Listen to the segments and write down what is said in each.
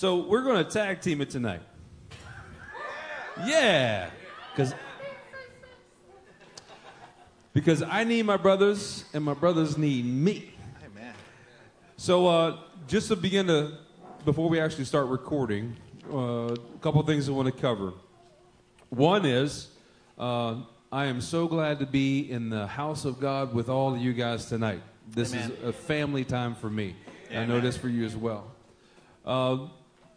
So we're going to tag team it tonight. Yeah, because because I need my brothers and my brothers need me. Amen. So uh, just to begin to, before we actually start recording, uh, a couple things I want to cover. One is uh, I am so glad to be in the house of God with all of you guys tonight. This Amen. is a family time for me. I know this for you as well.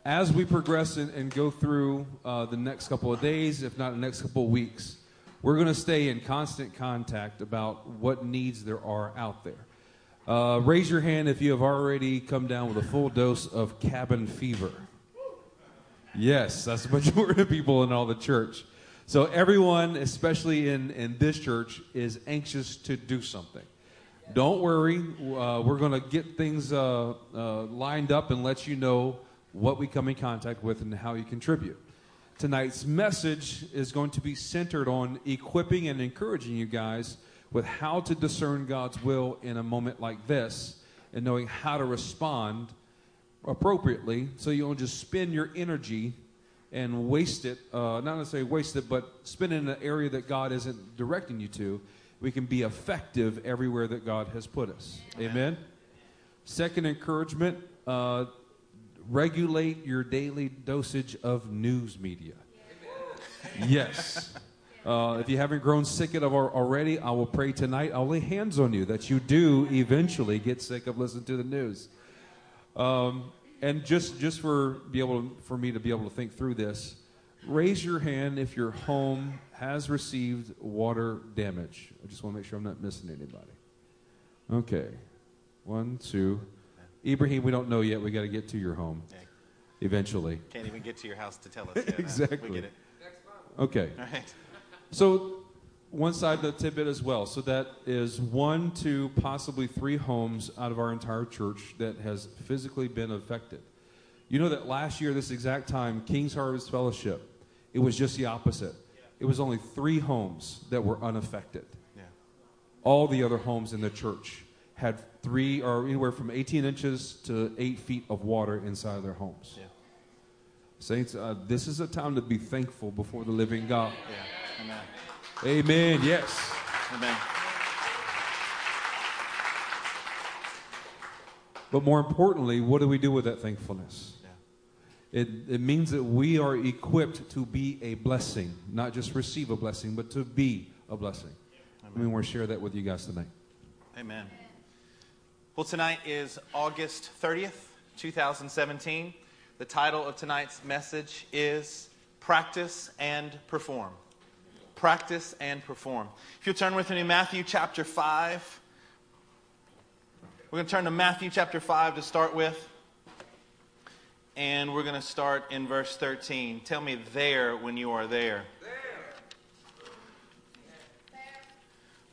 As we progress and, and go through uh, the next couple of days, if not the next couple of weeks, we're going to stay in constant contact about what needs there are out there. Uh, raise your hand if you have already come down with a full dose of cabin fever. Yes, that's the majority of people in all the church. So everyone, especially in, in this church, is anxious to do something. Don't worry, uh, we're going to get things uh, uh, lined up and let you know what we come in contact with and how you contribute. Tonight's message is going to be centered on equipping and encouraging you guys with how to discern God's will in a moment like this and knowing how to respond appropriately so you don't just spend your energy and waste it, uh, not necessarily waste it, but spend it in an area that God isn't directing you to. We can be effective everywhere that God has put us. Amen. Second encouragement uh, regulate your daily dosage of news media. Yes. Uh, if you haven't grown sick of it already, I will pray tonight. I'll lay hands on you that you do eventually get sick of listening to the news. Um, and just just for be able to, for me to be able to think through this, raise your hand if your home has received water damage. I just want to make sure I'm not missing anybody. Okay, one, two. Ibrahim, we don't know yet. We got to get to your home Yeah. eventually. Can't even get to your house to tell us. yet, huh? Exactly. We get it. Okay. All right. So, one side of the tidbit as well. So, that is one, two, possibly three homes out of our entire church that has physically been affected. You know that last year, this exact time, King's Harvest Fellowship, it was just the opposite. It was only three homes that were unaffected. Yeah. All the other homes in the church had three or anywhere from 18 inches to eight feet of water inside of their homes. Yeah. Saints, uh, this is a time to be thankful before the living God. Yeah. Amen. Amen. Yes. Amen. But more importantly, what do we do with that thankfulness? Yeah. It, it means that we are equipped to be a blessing, not just receive a blessing, but to be a blessing. I mean, we're share that with you guys tonight. Amen. Well, tonight is August 30th, 2017. The title of tonight's message is Practice and Perform. Practice and Perform. If you'll turn with me to Matthew chapter 5. We're going to turn to Matthew chapter 5 to start with. And we're going to start in verse 13. Tell me there when you are there.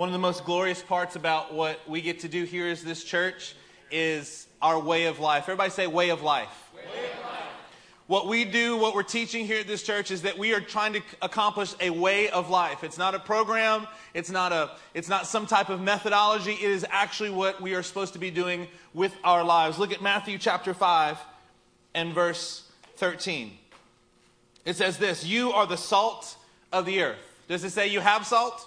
One of the most glorious parts about what we get to do here as this church is our way of life. Everybody say way of life. What we do, what we're teaching here at this church is that we are trying to accomplish a way of life. It's not a program, it's not a it's not some type of methodology. It is actually what we are supposed to be doing with our lives. Look at Matthew chapter 5 and verse 13. It says this, "You are the salt of the earth." Does it say you have salt?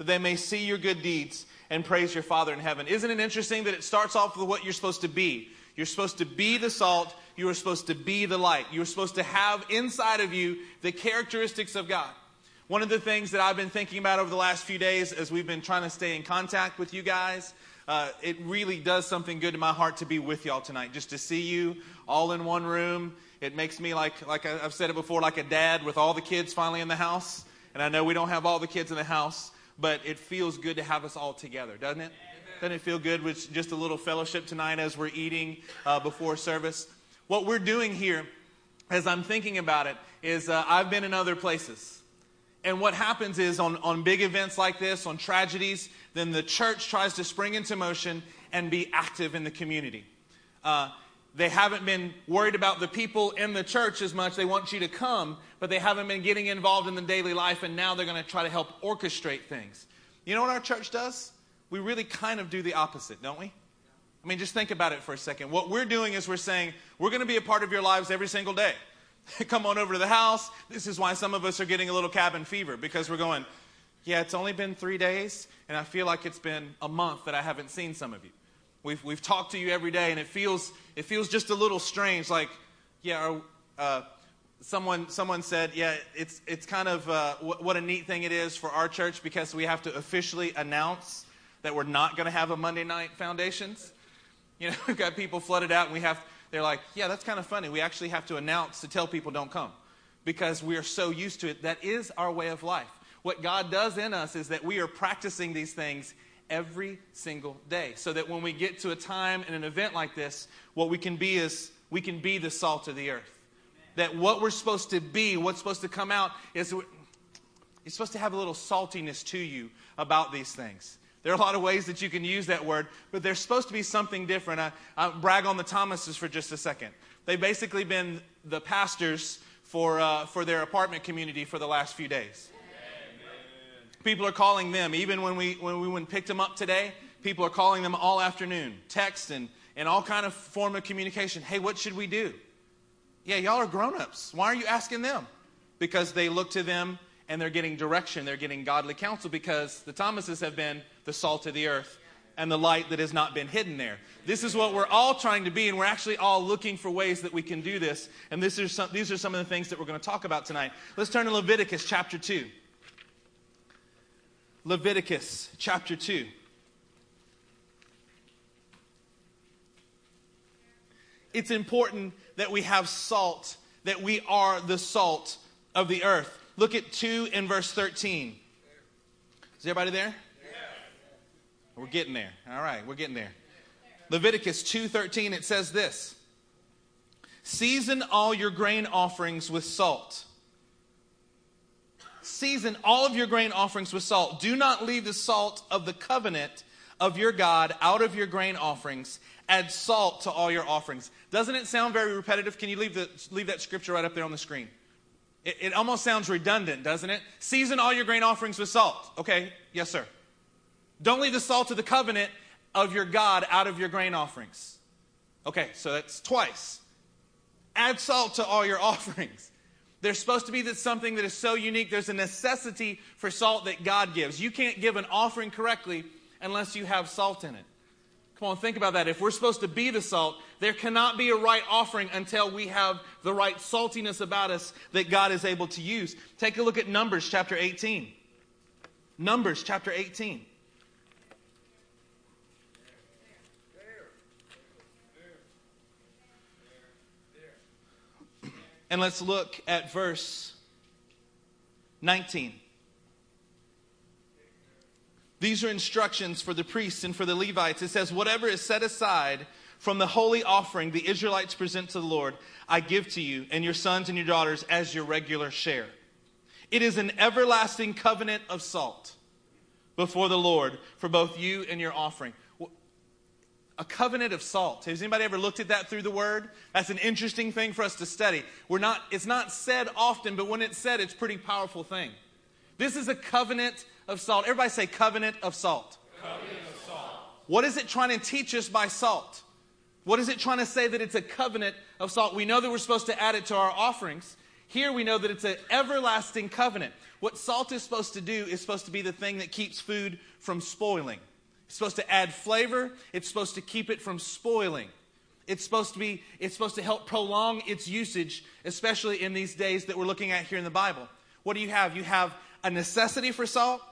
that they may see your good deeds and praise your Father in heaven. Isn't it interesting that it starts off with what you're supposed to be? You're supposed to be the salt. You are supposed to be the light. You're supposed to have inside of you the characteristics of God. One of the things that I've been thinking about over the last few days as we've been trying to stay in contact with you guys, uh, it really does something good to my heart to be with y'all tonight. Just to see you all in one room. It makes me like, like I've said it before, like a dad with all the kids finally in the house. And I know we don't have all the kids in the house, but it feels good to have us all together, doesn't it? Doesn't it feel good with just a little fellowship tonight as we're eating uh, before service? What we're doing here as I'm thinking about it, is uh, I've been in other places. And what happens is on, on big events like this, on tragedies, then the church tries to spring into motion and be active in the community. Uh, they haven't been worried about the people in the church as much. They want you to come, but they haven't been getting involved in the daily life, and now they're going to try to help orchestrate things. You know what our church does? We really kind of do the opposite, don't we? I mean, just think about it for a second. What we're doing is we're saying, we're going to be a part of your lives every single day. Come on over to the house. This is why some of us are getting a little cabin fever because we're going, yeah, it's only been three days, and I feel like it's been a month that I haven't seen some of you. We've, we've talked to you every day, and it feels, it feels just a little strange. Like, yeah, uh, someone, someone said, yeah, it's, it's kind of uh, what, what a neat thing it is for our church because we have to officially announce that we're not going to have a Monday night foundations. You know, we've got people flooded out, and we have, they're like, yeah, that's kind of funny. We actually have to announce to tell people don't come because we are so used to it. That is our way of life. What God does in us is that we are practicing these things every single day. So that when we get to a time and an event like this, what we can be is we can be the salt of the earth. That what we're supposed to be, what's supposed to come out, is you're supposed to have a little saltiness to you about these things. There are a lot of ways that you can use that word, but there's supposed to be something different. I, I brag on the Thomases for just a second. They've basically been the pastors for, uh, for their apartment community for the last few days. People are calling them, even when we, when we went picked them up today, people are calling them all afternoon, text and, and all kind of form of communication. Hey, what should we do? Yeah, y'all are grown-ups. Why are you asking them? Because they look to them and they're getting direction, they're getting godly counsel because the Thomases have been the salt of the earth and the light that has not been hidden there. This is what we're all trying to be, and we're actually all looking for ways that we can do this. And this is some, these are some of the things that we're going to talk about tonight. Let's turn to Leviticus chapter 2. Leviticus chapter 2. It's important that we have salt, that we are the salt of the earth. Look at 2 in verse 13. Is everybody there? We're getting there. All right, we're getting there. Leviticus 2:13 it says this. Season all your grain offerings with salt Season all of your grain offerings with salt. Do not leave the salt of the covenant of your God out of your grain offerings. Add salt to all your offerings. Doesn't it sound very repetitive? Can you leave, the, leave that scripture right up there on the screen? It, it almost sounds redundant, doesn't it? Season all your grain offerings with salt. Okay, yes, sir. Don't leave the salt of the covenant of your God out of your grain offerings. Okay, so that's twice. Add salt to all your offerings. There's supposed to be that something that is so unique. There's a necessity for salt that God gives. You can't give an offering correctly unless you have salt in it. Come on, think about that. If we're supposed to be the salt, there cannot be a right offering until we have the right saltiness about us that God is able to use. Take a look at Numbers chapter 18. Numbers chapter 18. And let's look at verse 19. These are instructions for the priests and for the Levites. It says, Whatever is set aside from the holy offering the Israelites present to the Lord, I give to you and your sons and your daughters as your regular share. It is an everlasting covenant of salt before the Lord for both you and your offering a covenant of salt. Has anybody ever looked at that through the word? That's an interesting thing for us to study. We're not, it's not said often, but when it's said, it's a pretty powerful thing. This is a covenant of salt. Everybody say covenant of salt. Covenant of salt. What is it trying to teach us by salt? What is it trying to say that it's a covenant of salt? We know that we're supposed to add it to our offerings. Here we know that it's an everlasting covenant. What salt is supposed to do is supposed to be the thing that keeps food from spoiling. It's supposed to add flavor. It's supposed to keep it from spoiling. It's supposed to be, it's supposed to help prolong its usage, especially in these days that we're looking at here in the Bible. What do you have? You have a necessity for salt.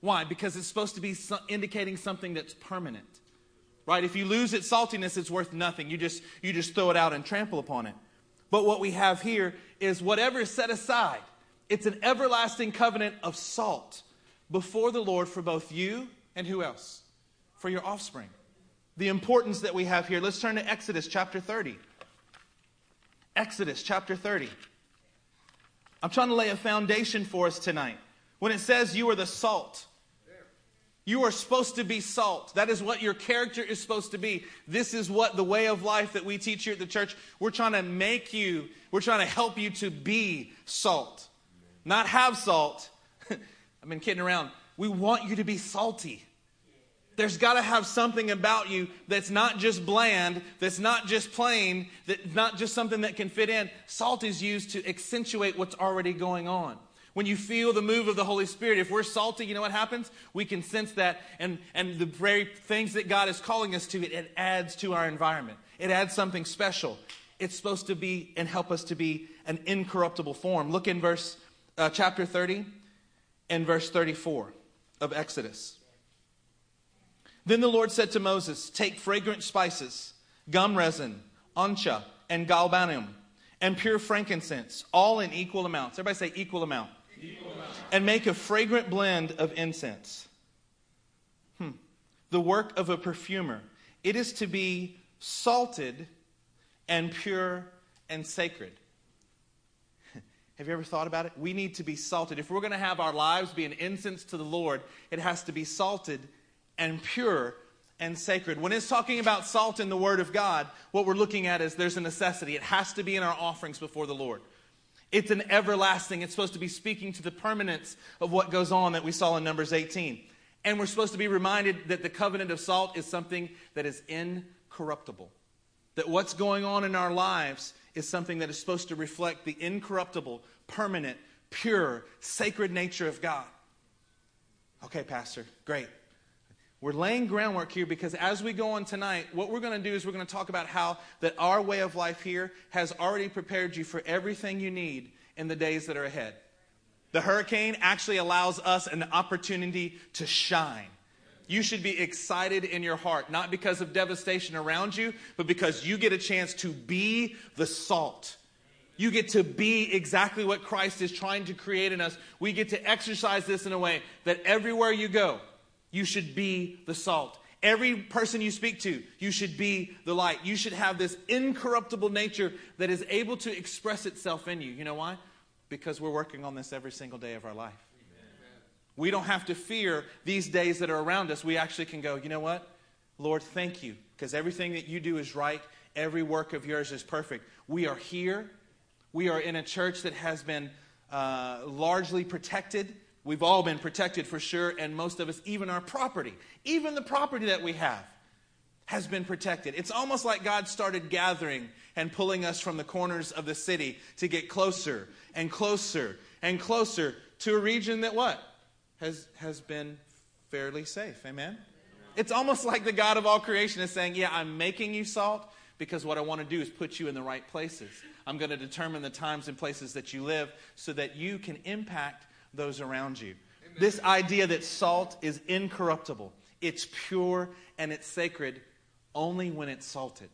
Why? Because it's supposed to be indicating something that's permanent. Right? If you lose its saltiness, it's worth nothing. You just, you just throw it out and trample upon it. But what we have here is whatever is set aside, it's an everlasting covenant of salt before the Lord for both you and who else? For your offspring. The importance that we have here. Let's turn to Exodus chapter 30. Exodus chapter 30. I'm trying to lay a foundation for us tonight. When it says you are the salt, you are supposed to be salt. That is what your character is supposed to be. This is what the way of life that we teach here at the church. We're trying to make you, we're trying to help you to be salt. Not have salt. I've been kidding around. We want you to be salty. There's got to have something about you that's not just bland, that's not just plain, that's not just something that can fit in. Salt is used to accentuate what's already going on. When you feel the move of the Holy Spirit, if we're salty, you know what happens? We can sense that, and, and the very things that God is calling us to, it, it adds to our environment. It adds something special. It's supposed to be and help us to be an incorruptible form. Look in verse uh, chapter 30 and verse 34 of Exodus. Then the Lord said to Moses, Take fragrant spices, gum resin, onycha, and galbanum, and pure frankincense, all in equal amounts. Everybody say equal amount and make a fragrant blend of incense. Hmm. The work of a perfumer. It is to be salted and pure and sacred. Have you ever thought about it? We need to be salted. If we're going to have our lives be an incense to the Lord, it has to be salted and pure and sacred. When it's talking about salt in the Word of God, what we're looking at is there's a necessity. It has to be in our offerings before the Lord. It's an everlasting. It's supposed to be speaking to the permanence of what goes on that we saw in Numbers 18. And we're supposed to be reminded that the covenant of salt is something that is incorruptible. That what's going on in our lives is something that is supposed to reflect the incorruptible, permanent, pure, sacred nature of God. Okay, Pastor, great. We're laying groundwork here because as we go on tonight, what we're going to do is we're going to talk about how that our way of life here has already prepared you for everything you need in the days that are ahead. The hurricane actually allows us an opportunity to shine. You should be excited in your heart, not because of devastation around you, but because you get a chance to be the salt. You get to be exactly what Christ is trying to create in us. We get to exercise this in a way that everywhere you go, you should be the salt. Every person you speak to, you should be the light. You should have this incorruptible nature that is able to express itself in you. You know why? Because we're working on this every single day of our life. Amen. We don't have to fear these days that are around us. We actually can go, you know what? Lord, thank you, because everything that you do is right. Every work of yours is perfect. We are here. We are in a church that has been uh, largely protected We've all been protected for sure, and most of us, even our property, even the property that we have, has been protected. It's almost like God started gathering and pulling us from the corners of the city to get closer and closer and closer to a region that what? Has, has been fairly safe. Amen? It's almost like the God of all creation is saying, Yeah, I'm making you salt because what I want to do is put you in the right places. I'm going to determine the times and places that you live so that you can impact those around you. Amen. This idea that salt is incorruptible, it's pure and it's sacred only when it's salted.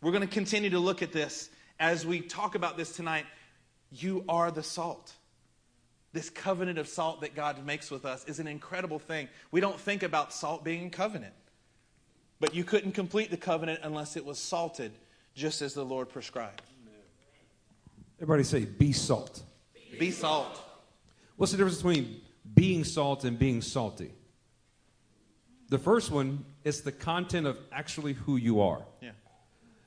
We're going to continue to look at this as we talk about this tonight. You are the salt. This covenant of salt that God makes with us is an incredible thing. We don't think about salt being a covenant. But you couldn't complete the covenant unless it was salted, just as the Lord prescribed. Everybody say, be salt. Be salt. What's the difference between being salt and being salty? The first one is the content of actually who you are. Yeah.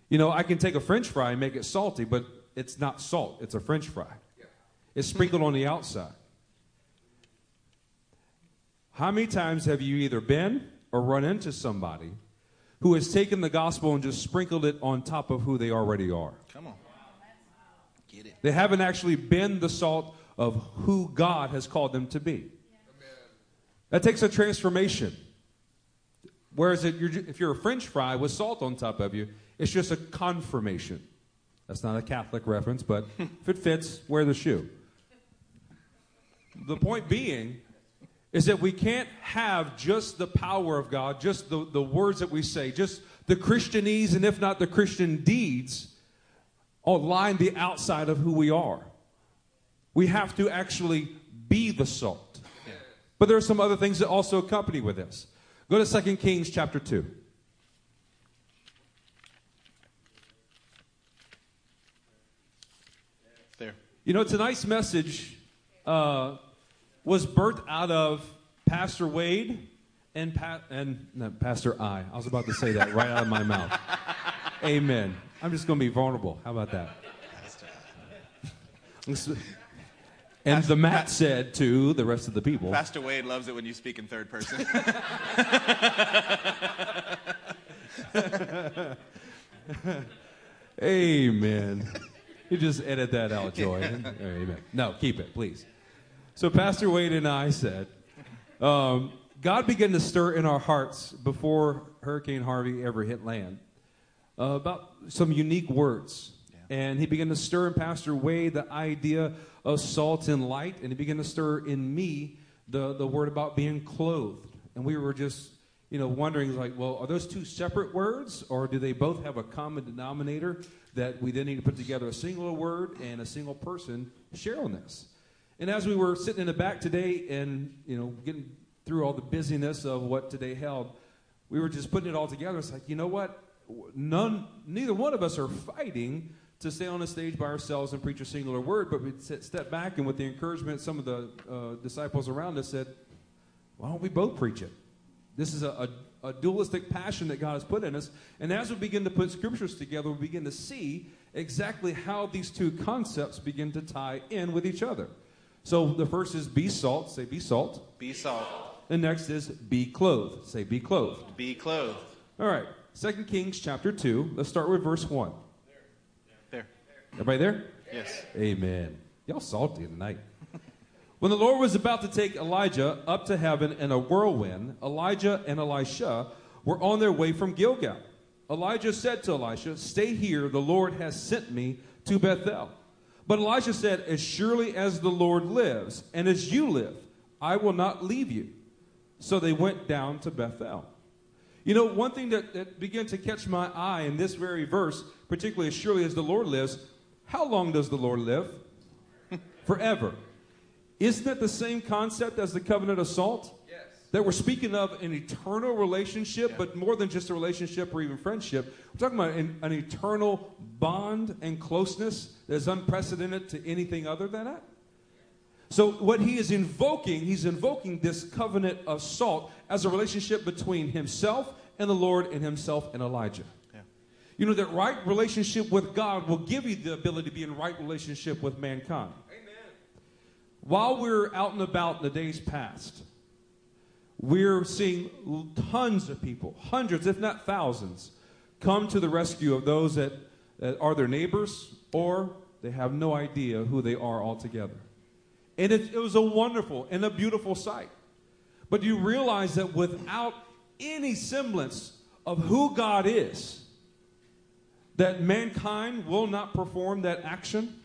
You know, I can take a french fry and make it salty, but it's not salt, it's a french fry. Yeah. It's sprinkled on the outside. How many times have you either been or run into somebody who has taken the gospel and just sprinkled it on top of who they already are? Come on. Get it. They haven't actually been the salt of who God has called them to be. That takes a transformation. Whereas if you're a french fry with salt on top of you, it's just a confirmation. That's not a Catholic reference, but if it fits, wear the shoe. The point being is that we can't have just the power of God, just the, the words that we say, just the Christianese, and if not the Christian deeds, line the outside of who we are. We have to actually be the salt. But there are some other things that also accompany with this. Go to 2 Kings chapter 2. There. You know, tonight's message uh, was birthed out of Pastor Wade and pa- and no, Pastor I. I was about to say that right out of my mouth. Amen. I'm just going to be vulnerable. How about that? And the Matt said to the rest of the people. Pastor Wade loves it when you speak in third person. Amen. You just edit that out, Joy. Amen. No, keep it, please. So, Pastor Wade and I said, um, God began to stir in our hearts before Hurricane Harvey ever hit land uh, about some unique words. And he began to stir in Pastor Wade the idea of salt and light, and he began to stir in me the, the word about being clothed. And we were just, you know, wondering, like, well, are those two separate words, or do they both have a common denominator that we then need to put together a singular word and a single person share on this? And as we were sitting in the back today and, you know, getting through all the busyness of what today held, we were just putting it all together. It's like, you know what? None, neither one of us are fighting to stay on the stage by ourselves and preach a singular word, but we step back and with the encouragement, some of the uh, disciples around us said, why don't we both preach it? This is a, a, a, dualistic passion that God has put in us. And as we begin to put scriptures together, we begin to see exactly how these two concepts begin to tie in with each other. So the first is be salt. Say be salt. Be salt. The next is be clothed. Say be clothed. Be clothed. All right. Second Kings chapter 2. Let's start with verse 1. Everybody there? Yes. Amen. Y'all salty tonight. when the Lord was about to take Elijah up to heaven in a whirlwind, Elijah and Elisha were on their way from Gilgal. Elijah said to Elisha, Stay here, the Lord has sent me to Bethel. But Elisha said, As surely as the Lord lives, and as you live, I will not leave you. So they went down to Bethel. You know, one thing that, that began to catch my eye in this very verse, particularly as surely as the Lord lives, how long does the Lord live? Forever. Isn't that the same concept as the covenant of salt? Yes. That we're speaking of an eternal relationship, yeah. but more than just a relationship or even friendship. We're talking about an, an eternal bond and closeness that is unprecedented to anything other than that. So, what he is invoking, he's invoking this covenant of salt as a relationship between himself and the Lord and himself and Elijah. You know, that right relationship with God will give you the ability to be in right relationship with mankind. Amen. While we're out and about in the days past, we're seeing tons of people, hundreds, if not thousands, come to the rescue of those that, that are their neighbors or they have no idea who they are altogether. And it, it was a wonderful and a beautiful sight. But you realize that without any semblance of who God is, that mankind will not perform that action?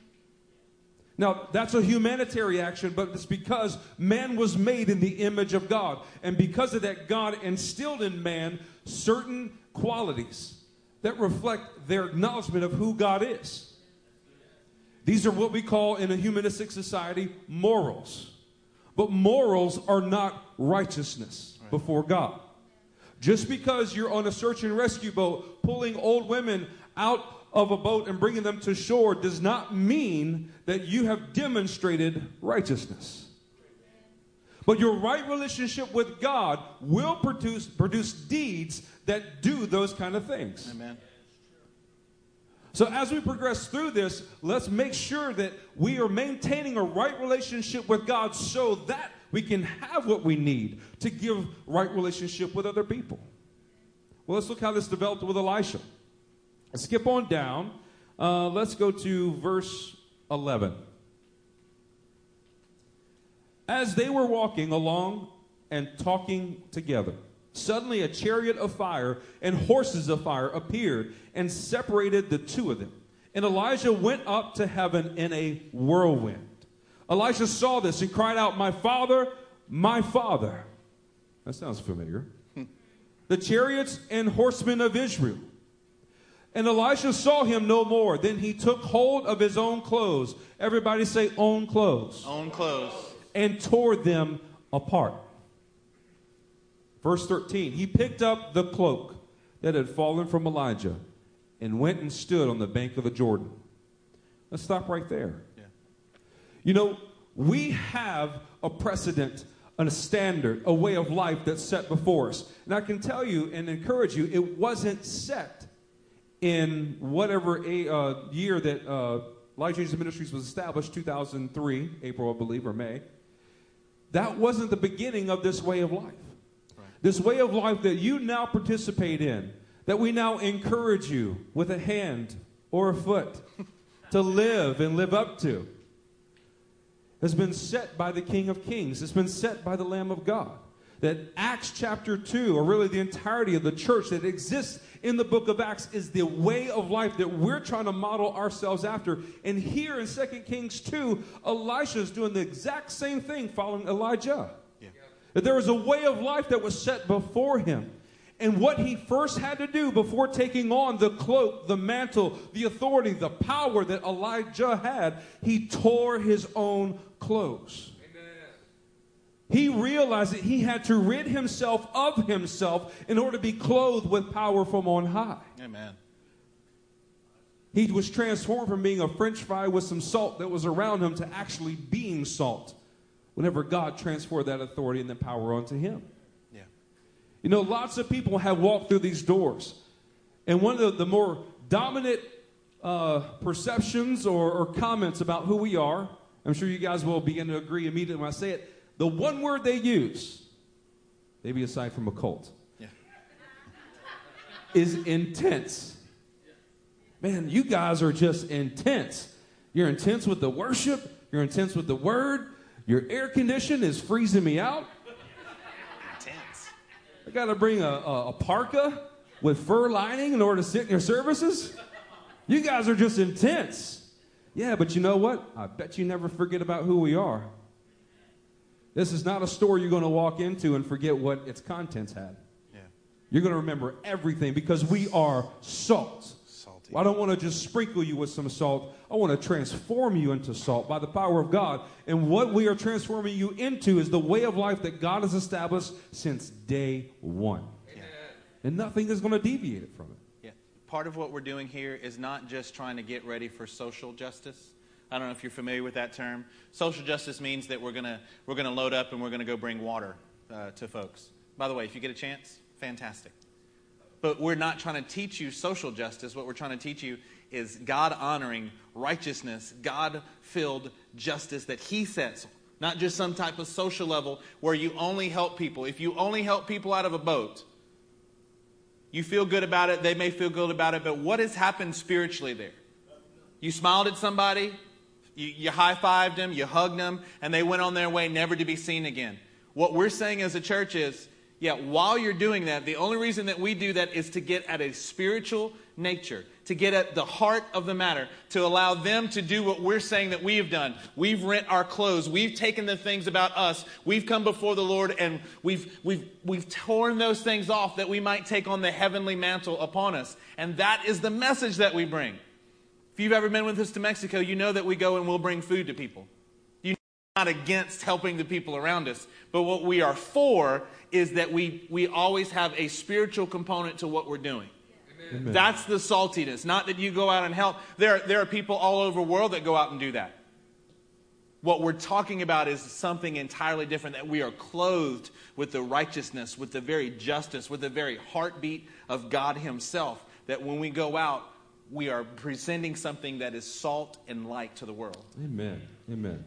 Now, that's a humanitarian action, but it's because man was made in the image of God. And because of that, God instilled in man certain qualities that reflect their acknowledgement of who God is. These are what we call in a humanistic society morals. But morals are not righteousness before God. Just because you're on a search and rescue boat pulling old women out of a boat and bringing them to shore does not mean that you have demonstrated righteousness. But your right relationship with God will produce, produce deeds that do those kind of things. Amen. So, as we progress through this, let's make sure that we are maintaining a right relationship with God so that we can have what we need to give right relationship with other people. Well, let's look how this developed with Elisha. Skip on down. Uh, let's go to verse 11. As they were walking along and talking together, suddenly a chariot of fire and horses of fire appeared and separated the two of them. And Elijah went up to heaven in a whirlwind. Elijah saw this and cried out, My father, my father. That sounds familiar. the chariots and horsemen of Israel. And Elisha saw him no more. Then he took hold of his own clothes. Everybody say, own clothes. Own clothes. And tore them apart. Verse 13 He picked up the cloak that had fallen from Elijah and went and stood on the bank of the Jordan. Let's stop right there. Yeah. You know, we have a precedent, a standard, a way of life that's set before us. And I can tell you and encourage you, it wasn't set in whatever a, uh, year that uh, Life Changing Ministries was established, 2003, April, I believe, or May. That wasn't the beginning of this way of life. This way of life that you now participate in, that we now encourage you with a hand or a foot to live and live up to, has been set by the King of Kings. It's been set by the Lamb of God. That Acts chapter 2, or really the entirety of the church that exists in the book of Acts, is the way of life that we're trying to model ourselves after. And here in 2 Kings 2, Elisha is doing the exact same thing following Elijah. Yeah. That there was a way of life that was set before him. And what he first had to do before taking on the cloak, the mantle, the authority, the power that Elijah had, he tore his own clothes. He realized that he had to rid himself of himself in order to be clothed with power from on high. Amen. He was transformed from being a french fry with some salt that was around him to actually being salt whenever God transferred that authority and the power onto him. Yeah. You know, lots of people have walked through these doors. And one of the, the more dominant uh, perceptions or, or comments about who we are, I'm sure you guys will begin to agree immediately when I say it, the one word they use, maybe aside from a cult, yeah. is intense. Man, you guys are just intense. You're intense with the worship, you're intense with the word, your air condition is freezing me out. Intense. I got to bring a, a, a parka with fur lining in order to sit in your services. You guys are just intense. Yeah, but you know what? I bet you never forget about who we are. This is not a store you're going to walk into and forget what its contents had. Yeah. You're going to remember everything because we are salt. Salty. I don't want to just sprinkle you with some salt. I want to transform you into salt by the power of God. And what we are transforming you into is the way of life that God has established since day one. Yeah. And nothing is going to deviate it from it. Yeah. Part of what we're doing here is not just trying to get ready for social justice. I don't know if you're familiar with that term. Social justice means that we're going we're gonna load up and we're going to go bring water uh, to folks. By the way, if you get a chance, fantastic. But we're not trying to teach you social justice. What we're trying to teach you is God honoring righteousness, God filled justice that He sets. Not just some type of social level where you only help people. If you only help people out of a boat, you feel good about it, they may feel good about it, but what has happened spiritually there? You smiled at somebody, you, you high fived them, you hugged them, and they went on their way never to be seen again. What we're saying as a church is, yeah, while you're doing that, the only reason that we do that is to get at a spiritual nature, to get at the heart of the matter, to allow them to do what we're saying that we have done. We've rent our clothes, we've taken the things about us, we've come before the Lord, and we've, we've, we've torn those things off that we might take on the heavenly mantle upon us. And that is the message that we bring. If you've ever been with us to Mexico, you know that we go and we'll bring food to people. You're not against helping the people around us, but what we are for is that we, we always have a spiritual component to what we're doing. Amen. That's the saltiness. Not that you go out and help. There, there are people all over the world that go out and do that. What we're talking about is something entirely different that we are clothed with the righteousness, with the very justice, with the very heartbeat of God Himself. That when we go out, we are presenting something that is salt and light to the world. Amen. Amen.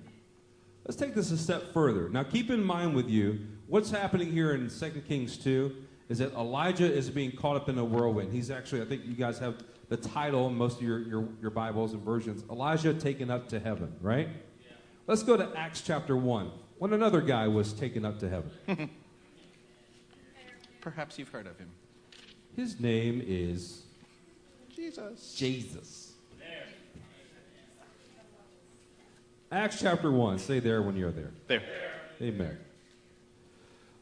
Let's take this a step further. Now, keep in mind with you what's happening here in 2 Kings 2 is that Elijah is being caught up in a whirlwind. He's actually, I think you guys have the title in most of your, your, your Bibles and versions Elijah taken up to heaven, right? Yeah. Let's go to Acts chapter 1 when another guy was taken up to heaven. Perhaps you've heard of him. His name is Jesus. Jesus. Acts chapter 1. Stay there when you're there. There. Amen.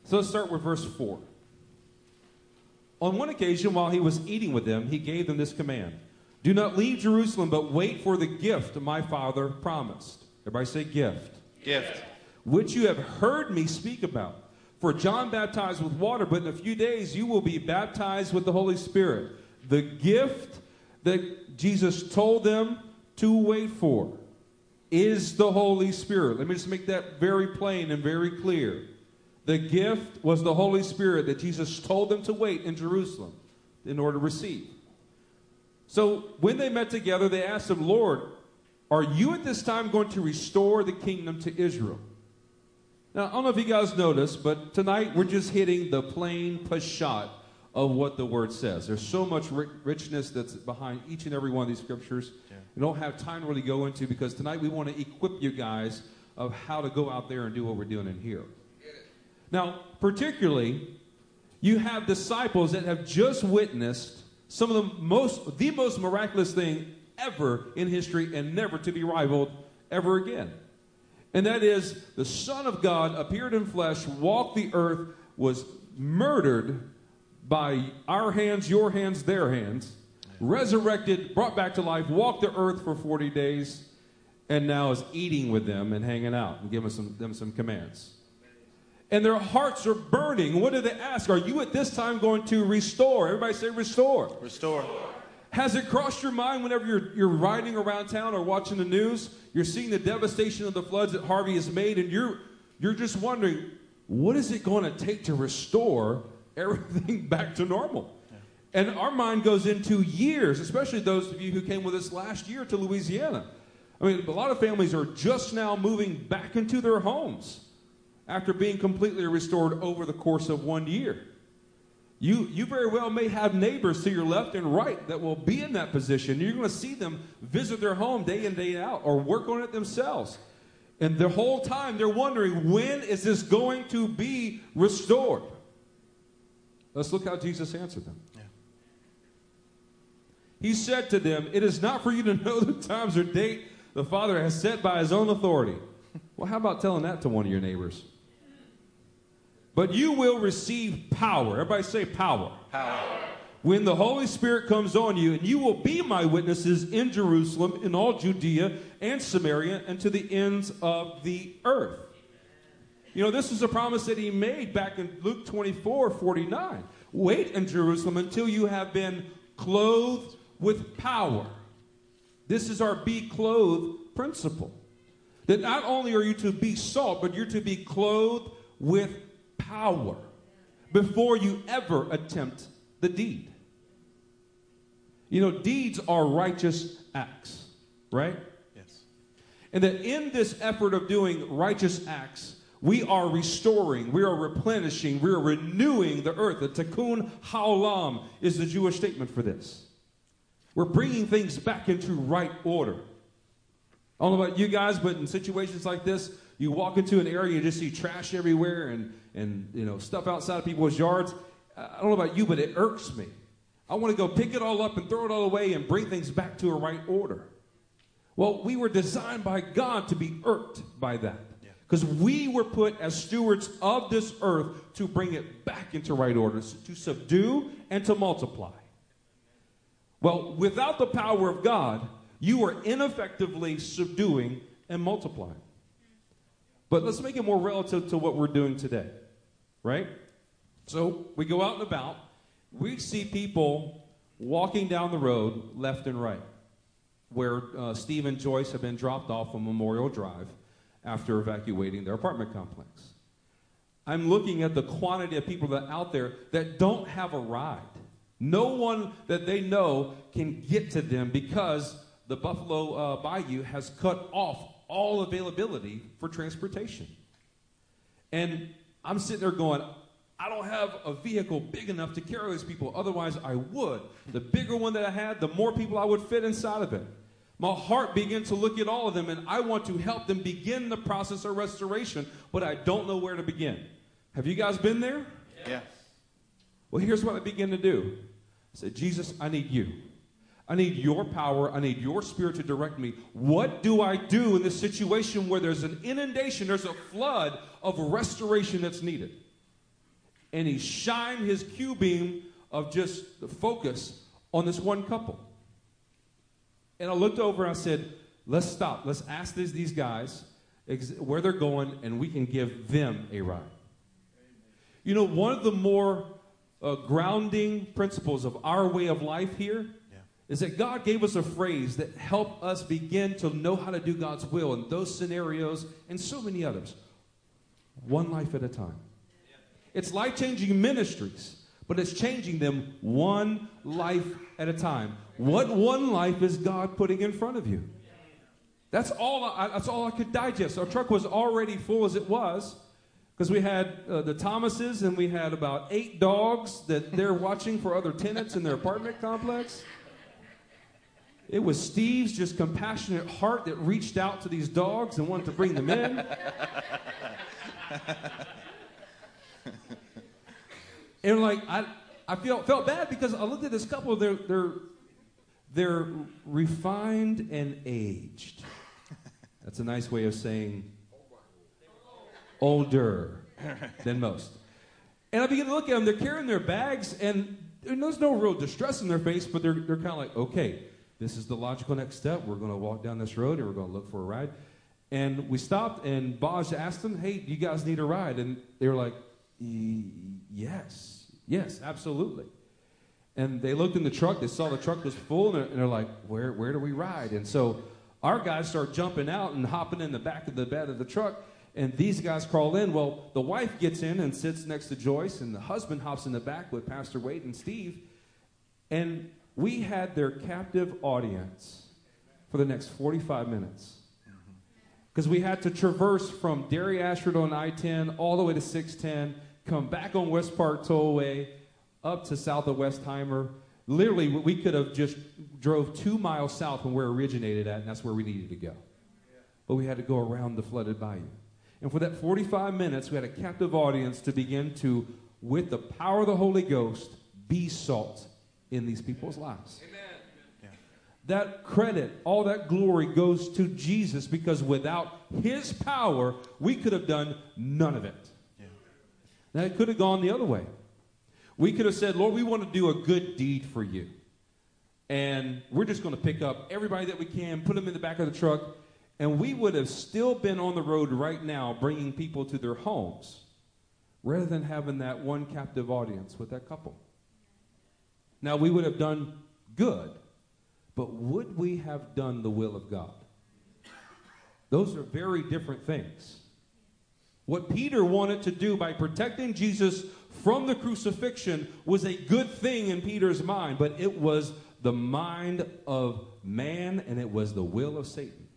So let's start with verse 4. On one occasion, while he was eating with them, he gave them this command Do not leave Jerusalem, but wait for the gift my father promised. Everybody say gift. Gift. Which you have heard me speak about. For John baptized with water, but in a few days you will be baptized with the Holy Spirit. The gift that Jesus told them to wait for is the Holy Spirit. Let me just make that very plain and very clear. The gift was the Holy Spirit that Jesus told them to wait in Jerusalem in order to receive. So when they met together, they asked him, Lord, are you at this time going to restore the kingdom to Israel? Now, I don't know if you guys noticed, but tonight we're just hitting the plain peshat of what the word says. There's so much richness that's behind each and every one of these scriptures. Yeah. We don't have time to really go into because tonight we want to equip you guys of how to go out there and do what we're doing in here. Now, particularly, you have disciples that have just witnessed some of the most, the most miraculous thing ever in history and never to be rivaled ever again. And that is the Son of God appeared in flesh, walked the earth, was murdered by our hands, your hands, their hands, resurrected, brought back to life, walked the earth for 40 days, and now is eating with them and hanging out and giving some, them some commands. And their hearts are burning. What do they ask? Are you at this time going to restore? Everybody say restore. Restore. Has it crossed your mind whenever you're, you're riding around town or watching the news? You're seeing the devastation of the floods that Harvey has made, and you're, you're just wondering, what is it going to take to restore everything back to normal? And our mind goes into years, especially those of you who came with us last year to Louisiana. I mean, a lot of families are just now moving back into their homes after being completely restored over the course of one year. You, you very well may have neighbors to your left and right that will be in that position. You're going to see them visit their home day in, day out, or work on it themselves. And the whole time they're wondering, when is this going to be restored? Let's look how Jesus answered them. Yeah. He said to them, It is not for you to know the times or date the Father has set by his own authority. Well, how about telling that to one of your neighbors? But you will receive power. Everybody say power. Power. When the Holy Spirit comes on you, and you will be my witnesses in Jerusalem, in all Judea and Samaria, and to the ends of the earth. You know, this is a promise that he made back in Luke 24 49. Wait in Jerusalem until you have been clothed with power. This is our be clothed principle. That not only are you to be salt, but you're to be clothed with power before you ever attempt the deed. You know, deeds are righteous acts, right? Yes. And that in this effort of doing righteous acts, we are restoring, we are replenishing, we are renewing the earth. The tikkun haolam is the Jewish statement for this. We're bringing things back into right order. I don't know about you guys, but in situations like this, you walk into an area, you just see trash everywhere and, and you know, stuff outside of people's yards. I don't know about you, but it irks me. I want to go pick it all up and throw it all away and bring things back to a right order. Well, we were designed by God to be irked by that. Because we were put as stewards of this earth to bring it back into right order, to subdue and to multiply. Well, without the power of God, you are ineffectively subduing and multiplying. But let's make it more relative to what we're doing today, right? So we go out and about, we see people walking down the road left and right, where uh, Steve and Joyce have been dropped off on Memorial Drive after evacuating their apartment complex. I'm looking at the quantity of people that out there that don't have a ride. No one that they know can get to them because the Buffalo uh, Bayou has cut off all availability for transportation. And I'm sitting there going, I don't have a vehicle big enough to carry these people. Otherwise, I would. The bigger one that I had, the more people I would fit inside of it. My heart began to look at all of them, and I want to help them begin the process of restoration, but I don't know where to begin. Have you guys been there? Yes. Well, here's what I begin to do I said, Jesus, I need you. I need your power. I need your spirit to direct me. What do I do in this situation where there's an inundation, there's a flood of restoration that's needed? And he shined his Q beam of just the focus on this one couple. And I looked over and I said, let's stop. Let's ask these, these guys ex- where they're going and we can give them a ride. You know, one of the more uh, grounding principles of our way of life here is that God gave us a phrase that helped us begin to know how to do God's will in those scenarios and so many others. One life at a time. It's life changing ministries, but it's changing them one life at a time. What one life is God putting in front of you? That's all I, that's all I could digest. Our truck was already full as it was because we had uh, the Thomases and we had about eight dogs that they're watching for other tenants in their apartment complex. It was Steve's just compassionate heart that reached out to these dogs and wanted to bring them in. and like I, I felt felt bad because I looked at this couple. They're they're they're refined and aged. That's a nice way of saying older than most. And I begin to look at them. They're carrying their bags, and there's no real distress in their face, but they're, they're kind of like, okay, this is the logical next step. We're going to walk down this road and we're going to look for a ride. And we stopped, and Baj asked them, hey, do you guys need a ride? And they were like, yes, yes, absolutely. And they looked in the truck, they saw the truck was full, and they're, and they're like, where, where do we ride? And so our guys start jumping out and hopping in the back of the bed of the truck. And these guys crawl in. Well, the wife gets in and sits next to Joyce, and the husband hops in the back with Pastor Wade and Steve. And we had their captive audience for the next 45 minutes. Because we had to traverse from Dairy Ashford on I 10 all the way to 610, come back on West Park Tollway, up to south of Westheimer. Literally, we could have just drove two miles south from where it originated at, and that's where we needed to go. But we had to go around the flooded bayou. And for that 45 minutes, we had a captive audience to begin to, with the power of the Holy Ghost, be salt in these people's lives. Amen. That credit, all that glory goes to Jesus because without his power, we could have done none of it. Yeah. Now, it could have gone the other way. We could have said, Lord, we want to do a good deed for you. And we're just going to pick up everybody that we can, put them in the back of the truck, and we would have still been on the road right now bringing people to their homes rather than having that one captive audience with that couple. Now, we would have done good, but would we have done the will of God? Those are very different things. What Peter wanted to do by protecting Jesus from the crucifixion was a good thing in Peter's mind, but it was the mind of man and it was the will of Satan.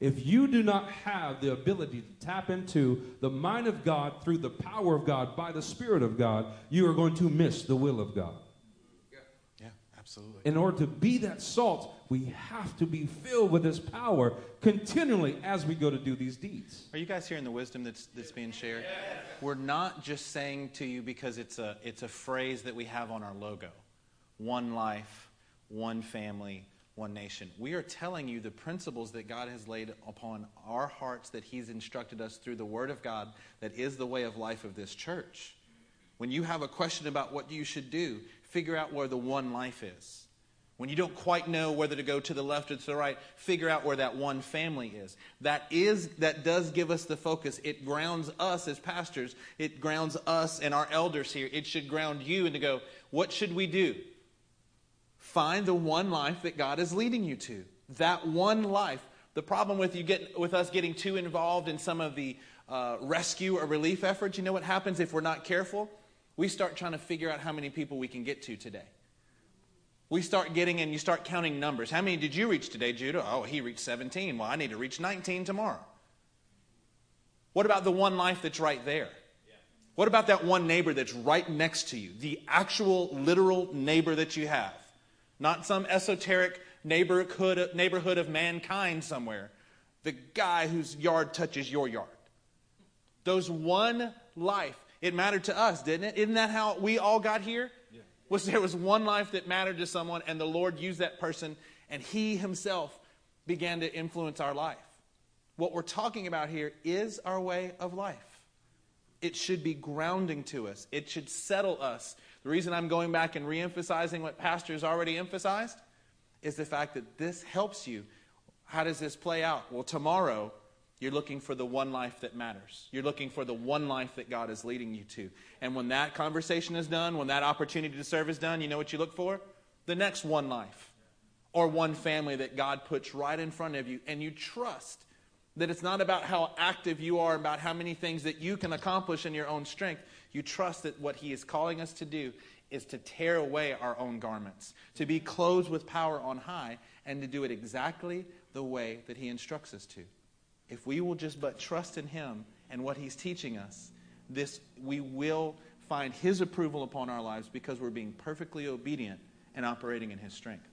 If you do not have the ability to tap into the mind of God through the power of God by the Spirit of God, you are going to miss the will of God. Yeah, yeah absolutely. In order to be that salt, we have to be filled with His power continually as we go to do these deeds. Are you guys hearing the wisdom that's, that's being shared? We're not just saying to you because it's a, it's a phrase that we have on our logo one life, one family, one nation. We are telling you the principles that God has laid upon our hearts, that He's instructed us through the Word of God, that is the way of life of this church. When you have a question about what you should do, figure out where the one life is. When you don't quite know whether to go to the left or to the right, figure out where that one family is. That is that does give us the focus. It grounds us as pastors. It grounds us and our elders here. It should ground you and to go, what should we do? Find the one life that God is leading you to. That one life. The problem with you get with us getting too involved in some of the uh, rescue or relief efforts, you know what happens if we're not careful? We start trying to figure out how many people we can get to today. We start getting and you start counting numbers. How many did you reach today, Judah? Oh, he reached 17. Well, I need to reach 19 tomorrow. What about the one life that's right there? What about that one neighbor that's right next to you? The actual, literal neighbor that you have not some esoteric neighborhood, neighborhood of mankind somewhere. The guy whose yard touches your yard. Those one life. It mattered to us, didn't it? Isn't that how we all got here? Yeah. Was there was one life that mattered to someone, and the Lord used that person, and He Himself began to influence our life. What we're talking about here is our way of life. It should be grounding to us. It should settle us the reason I'm going back and reemphasizing what pastors already emphasized is the fact that this helps you. How does this play out? Well, tomorrow, you're looking for the one life that matters. You're looking for the one life that God is leading you to. And when that conversation is done, when that opportunity to serve is done, you know what you look for? the next one life or one family that God puts right in front of you, and you trust that it's not about how active you are, about how many things that you can accomplish in your own strength. You trust that what He is calling us to do is to tear away our own garments, to be clothed with power on high, and to do it exactly the way that He instructs us to. If we will just but trust in Him and what He's teaching us, this we will find His approval upon our lives because we're being perfectly obedient and operating in His strength.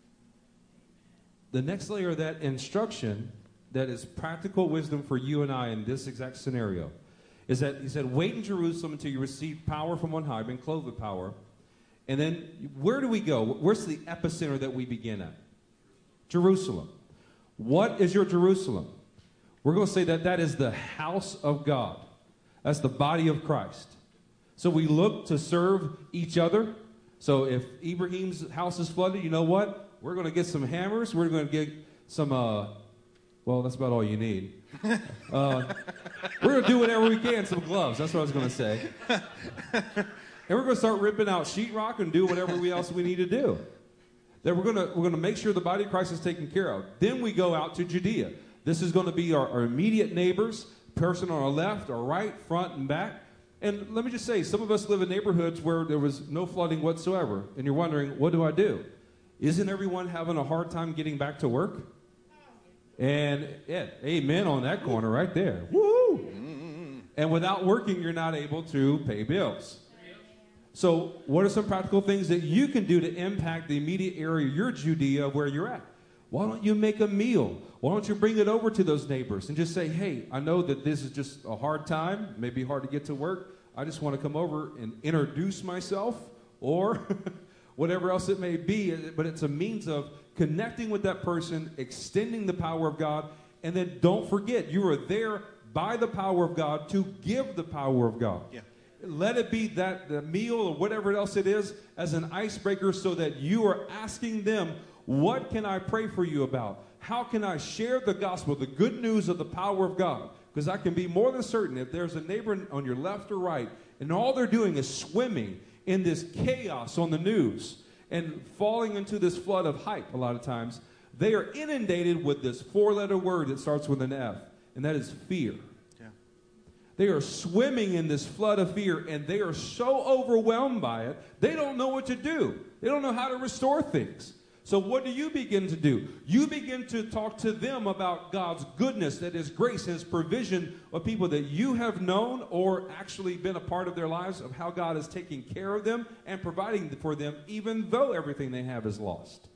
The next layer of that instruction that is practical wisdom for you and I in this exact scenario is that he said, Wait in Jerusalem until you receive power from on high, been clothed with power. And then where do we go? Where's the epicenter that we begin at? Jerusalem. What is your Jerusalem? We're going to say that that is the house of God. That's the body of Christ. So we look to serve each other. So if Ibrahim's house is flooded, you know what? We're going to get some hammers. We're going to get some, uh, well, that's about all you need. Uh, we're going to do whatever we can. Some gloves. That's what I was going to say. And we're going to start ripping out sheetrock and do whatever we else we need to do. That we're going to we're going to make sure the body of Christ is taken care of. Then we go out to Judea. This is going to be our, our immediate neighbors, person on our left, our right, front, and back. And let me just say, some of us live in neighborhoods where there was no flooding whatsoever, and you're wondering, what do I do? Isn't everyone having a hard time getting back to work? And yeah, amen on that corner right there. Woo! And without working, you're not able to pay bills. So, what are some practical things that you can do to impact the immediate area, of your Judea, where you're at? Why don't you make a meal? Why don't you bring it over to those neighbors and just say, hey, I know that this is just a hard time, maybe hard to get to work. I just want to come over and introduce myself or whatever else it may be. Eh, but it's a means of connecting with that person, extending the power of God. And then don't forget, you are there by the power of God to give the power of God. Yeah let it be that the meal or whatever else it is as an icebreaker so that you are asking them, What can I pray for you about? How can I share the gospel, the good news of the power of God? Because I can be more than certain if there's a neighbor on your left or right, and all they're doing is swimming in this chaos on the news and falling into this flood of hype a lot of times, they are inundated with this four letter word that starts with an F, and that is fear. They are swimming in this flood of fear and they are so overwhelmed by it, they don't know what to do. They don't know how to restore things. So, what do you begin to do? You begin to talk to them about God's goodness, that His grace, His provision of people that you have known or actually been a part of their lives, of how God is taking care of them and providing for them, even though everything they have is lost.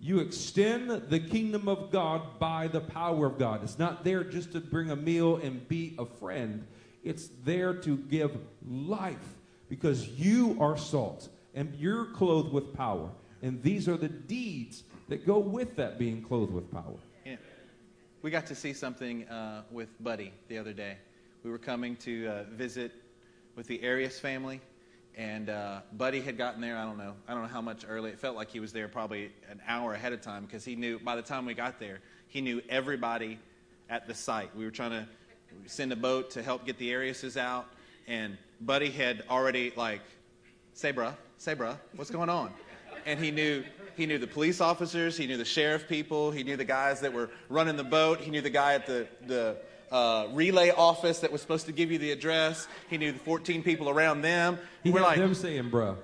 You extend the kingdom of God by the power of God. It's not there just to bring a meal and be a friend, it's there to give life because you are salt and you're clothed with power. And these are the deeds that go with that being clothed with power. Yeah. We got to see something uh, with Buddy the other day. We were coming to uh, visit with the Arias family and uh, Buddy had gotten there. I don't know. I don't know how much early. It felt like he was there probably an hour ahead of time because he knew. By the time we got there, he knew everybody at the site. We were trying to send a boat to help get the Ariases out, and Buddy had already like, "Say, bruh, say, bruh, what's going on?" And he knew. He knew the police officers. He knew the sheriff people. He knew the guys that were running the boat. He knew the guy at the the uh, relay office that was supposed to give you the address. He knew the 14 people around them. He We're like them saying, "Bro."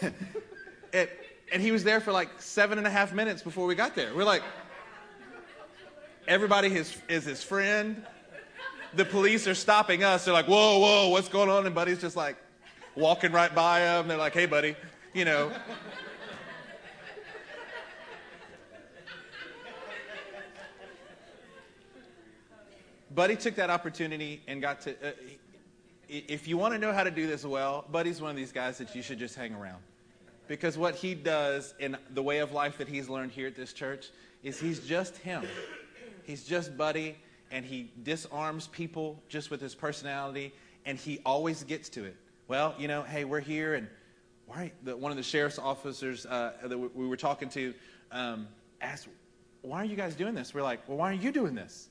it, and he was there for like seven and a half minutes before we got there. We're like, everybody is, is his friend. The police are stopping us. They're like, "Whoa, whoa, what's going on?" And Buddy's just like walking right by him. They're like, "Hey, buddy," you know. Buddy took that opportunity and got to. Uh, if you want to know how to do this well, Buddy's one of these guys that you should just hang around. Because what he does in the way of life that he's learned here at this church is he's just him. He's just Buddy, and he disarms people just with his personality, and he always gets to it. Well, you know, hey, we're here, and why? The, one of the sheriff's officers uh, that we were talking to um, asked, "Why are you guys doing this?" We're like, "Well, why are you doing this?"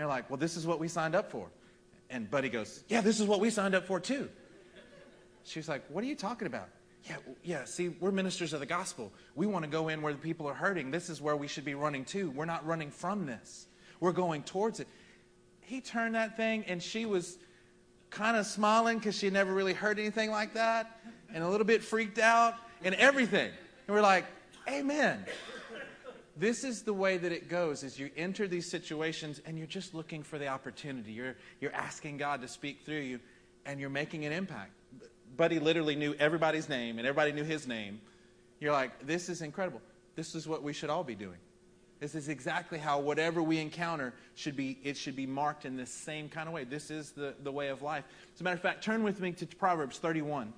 They're like, well, this is what we signed up for. And Buddy goes, yeah, this is what we signed up for too. She's like, what are you talking about? Yeah, yeah, see, we're ministers of the gospel. We want to go in where the people are hurting. This is where we should be running to. We're not running from this, we're going towards it. He turned that thing, and she was kind of smiling because she never really heard anything like that, and a little bit freaked out, and everything. And we're like, Amen. This is the way that it goes is you enter these situations and you're just looking for the opportunity. You're, you're asking God to speak through you and you're making an impact. Buddy literally knew everybody's name and everybody knew his name. You're like, this is incredible. This is what we should all be doing. This is exactly how whatever we encounter should be, it should be marked in this same kind of way. This is the, the way of life. As a matter of fact, turn with me to Proverbs 31.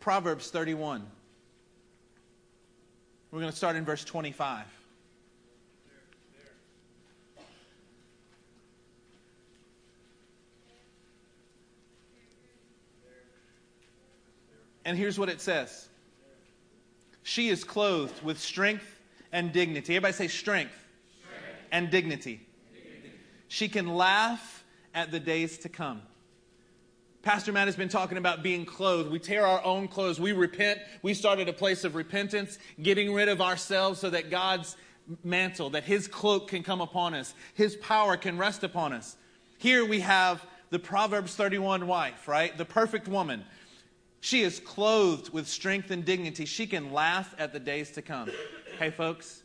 Proverbs 31. We're going to start in verse 25. And here's what it says She is clothed with strength and dignity. Everybody say strength, strength. and dignity. dignity. She can laugh at the days to come. Pastor Matt has been talking about being clothed. We tear our own clothes. We repent. We start at a place of repentance, getting rid of ourselves so that God's mantle, that His cloak can come upon us, His power can rest upon us. Here we have the Proverbs 31 wife, right? The perfect woman. She is clothed with strength and dignity. She can laugh at the days to come. Hey, folks,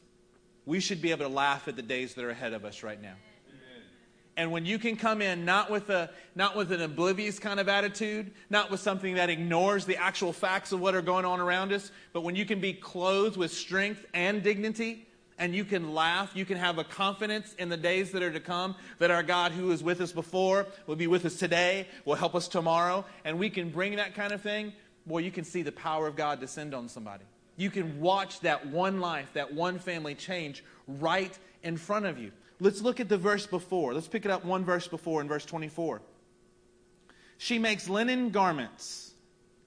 we should be able to laugh at the days that are ahead of us right now. And when you can come in not with, a, not with an oblivious kind of attitude, not with something that ignores the actual facts of what are going on around us, but when you can be clothed with strength and dignity, and you can laugh, you can have a confidence in the days that are to come that our God who was with us before will be with us today, will help us tomorrow, and we can bring that kind of thing, boy, you can see the power of God descend on somebody. You can watch that one life, that one family change right in front of you. Let's look at the verse before. Let's pick it up one verse before in verse 24. She makes linen garments,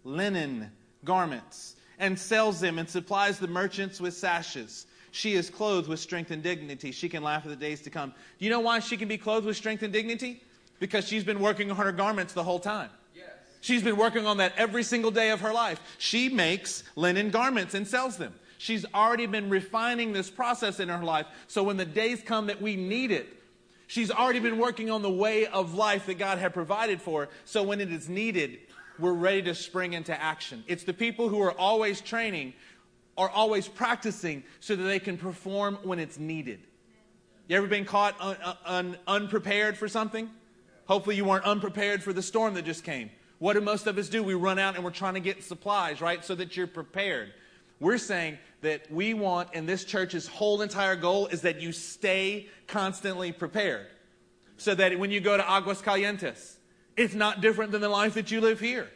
linen garments, and sells them and supplies the merchants with sashes. She is clothed with strength and dignity. She can laugh at the days to come. Do you know why she can be clothed with strength and dignity? Because she's been working on her garments the whole time. Yes. She's been working on that every single day of her life. She makes linen garments and sells them. She's already been refining this process in her life. So when the days come that we need it, she's already been working on the way of life that God had provided for. So when it is needed, we're ready to spring into action. It's the people who are always training, are always practicing so that they can perform when it's needed. You ever been caught un- un- unprepared for something? Hopefully, you weren't unprepared for the storm that just came. What do most of us do? We run out and we're trying to get supplies, right? So that you're prepared. We're saying that we want, and this church's whole entire goal is that you stay constantly prepared. So that when you go to Aguas Calientes, it's not different than the life that you live here.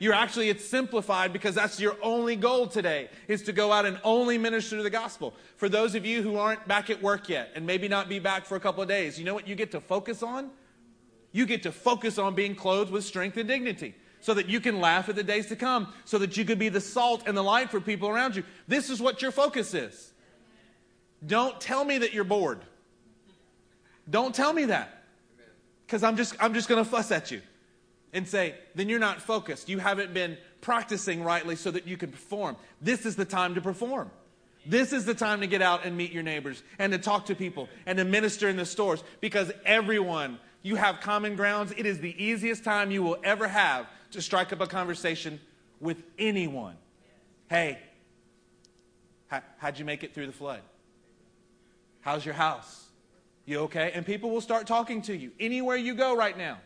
You're actually, it's simplified because that's your only goal today is to go out and only minister to the gospel. For those of you who aren't back at work yet and maybe not be back for a couple of days, you know what you get to focus on? You get to focus on being clothed with strength and dignity so that you can laugh at the days to come, so that you could be the salt and the light for people around you. This is what your focus is. Don't tell me that you're bored. Don't tell me that. Because I'm just, I'm just going to fuss at you and say, then you're not focused. You haven't been practicing rightly so that you can perform. This is the time to perform. This is the time to get out and meet your neighbors and to talk to people and to minister in the stores because everyone, you have common grounds. It is the easiest time you will ever have to strike up a conversation with anyone. Hey, how, how'd you make it through the flood? How's your house? You okay? And people will start talking to you anywhere you go right now.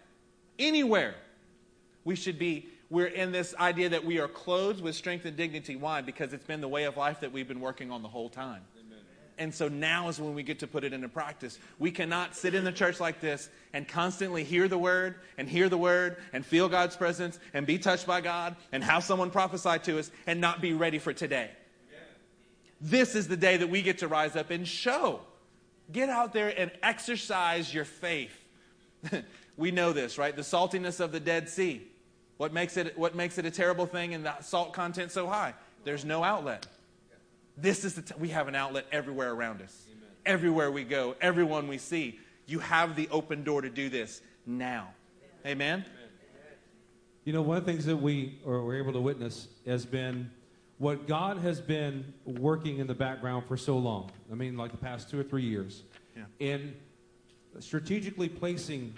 Anywhere. We should be, we're in this idea that we are clothed with strength and dignity. Why? Because it's been the way of life that we've been working on the whole time. And so now is when we get to put it into practice. We cannot sit in the church like this and constantly hear the word and hear the word and feel God's presence and be touched by God and have someone prophesy to us and not be ready for today. This is the day that we get to rise up and show. Get out there and exercise your faith. we know this, right? The saltiness of the Dead Sea. What makes it, what makes it a terrible thing and the salt content so high? There's no outlet. This is the t- we have an outlet everywhere around us. Amen. Everywhere we go, everyone we see, you have the open door to do this now. Amen. Amen? You know, one of the things that we or were able to witness has been what God has been working in the background for so long. I mean, like the past two or three years, Yeah. in strategically placing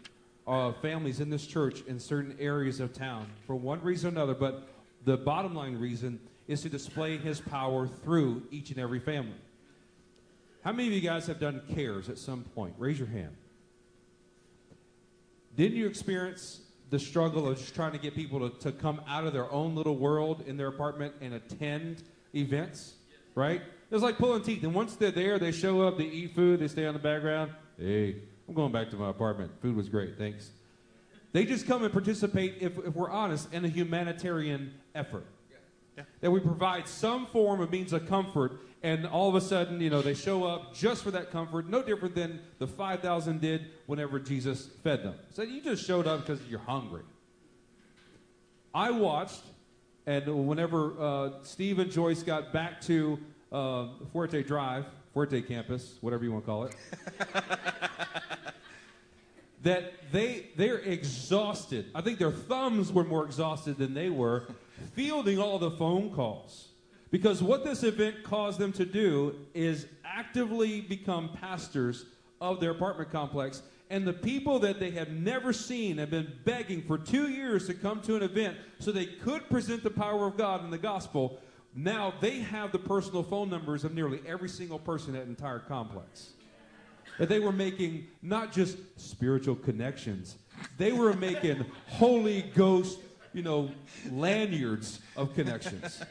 uh, families in this church in certain areas of town for one reason or another. But the bottom line reason is to display His power through each and every family. How many of you guys have done cares at some point? Raise your hand. Didn't you experience the struggle of just trying to get people to, to come out of their own little world in their apartment and attend events? Right? It's like pulling teeth. And once they're there, they show up, they eat food, they stay on the background. Hey, I'm going back to my apartment. Food was great, thanks. They just come and participate, if, if we're honest, in a humanitarian effort. Yeah. That we provide some form of means of comfort, and all of a sudden, you know, they show up just for that comfort, no different than the 5,000 did whenever Jesus fed them. So you just showed up because you're hungry. I watched, and whenever uh, Steve and Joyce got back to uh, Fuerte Drive, Fuerte Campus, whatever you want to call it, that they they're exhausted. I think their thumbs were more exhausted than they were fielding all the phone calls. Because what this event caused them to do is actively become pastors of their apartment complex. And the people that they have never seen have been begging for two years to come to an event so they could present the power of God in the gospel. Now they have the personal phone numbers of nearly every single person in that entire complex that they were making not just spiritual connections, they were making Holy Ghost, you know, lanyards of connections.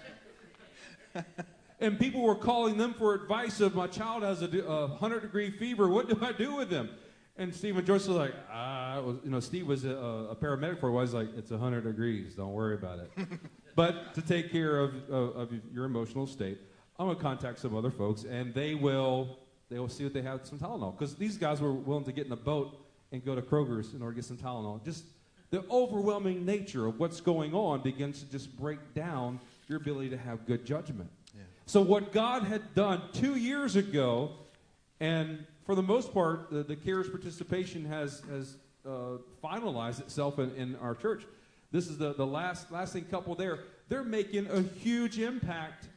and people were calling them for advice of my child has a, a 100 degree fever. What do I do with him? And Steve and Joyce were like, ah, you know, Steve was a, a paramedic for a while. He's like, it's 100 degrees. Don't worry about it. but to take care of, of, of your emotional state, I'm going to contact some other folks, and they will they will see what they have some Tylenol. Because these guys were willing to get in a boat and go to Kroger's in order to get some Tylenol. Just the overwhelming nature of what's going on begins to just break down your ability to have good judgment. Yeah. So, what God had done two years ago, and for the most part, the, the CARES participation has, has uh, finalized itself in, in our church. This is the, the last lasting couple there. They're making a huge impact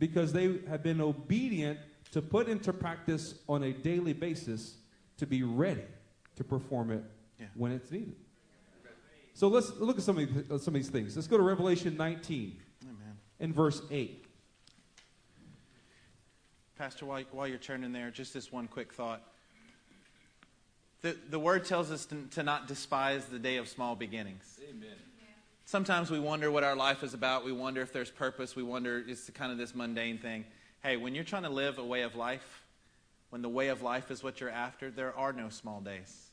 because they have been obedient to put into practice on a daily basis to be ready to perform it Yeah. when it's needed. So let's look at some of, these, uh, some of these things. Let's go to Revelation 19 Amen. and verse 8. Pastor, while, while you're turning there, just this one quick thought. The, the word tells us to, to not despise the day of small beginnings. Amen. Sometimes we wonder what our life is about. We wonder if there's purpose. We wonder, it's kind of this mundane thing. Hey, when you're trying to live a way of life, when the way of life is what you're after, there are no small days.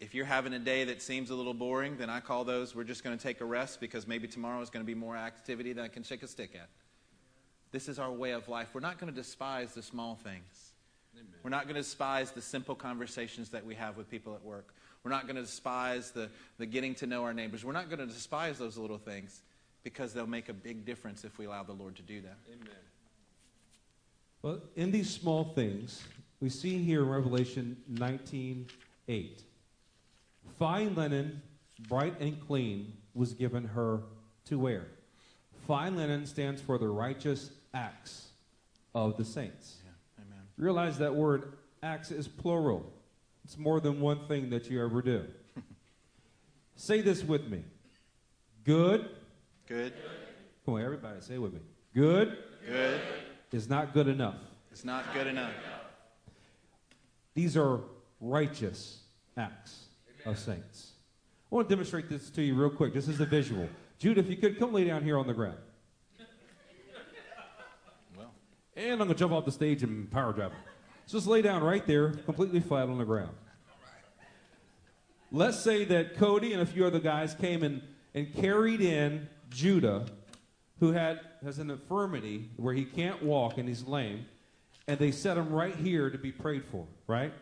If you're having a day that seems a little boring, then I call those, we're just going to take a rest because maybe tomorrow is going to be more activity than I can shake a stick at. This is our way of life. We're not going to despise the small things. We're not going to despise the simple conversations that we have with people at work. We're not going to despise the, the getting to know our neighbors. We're not going to despise those little things because they'll make a big difference if we allow the Lord to do that. Amen. Well, in these small things, we see here in Revelation 19 8. Fine linen, bright and clean, was given her to wear. Fine linen stands for the righteous acts of the saints. Yeah. Amen. Realize that word acts is plural. It's more than one thing that you ever do. say this with me. Good. Good. Come on, everybody, say it with me. Good Good. is not good enough. It's not good enough. These are righteous acts of saints. I want to demonstrate this to you real quick. This is a visual. Jude, if you could come lay down here on the ground. Well, And I'm going to jump off the stage and power drive it. So just lay down right there, completely flat on the ground. Let's say that Cody and a few other guys came and, and carried in Judah, who had has an infirmity where he can't walk and he's lame, and they set him right here to be prayed for, right?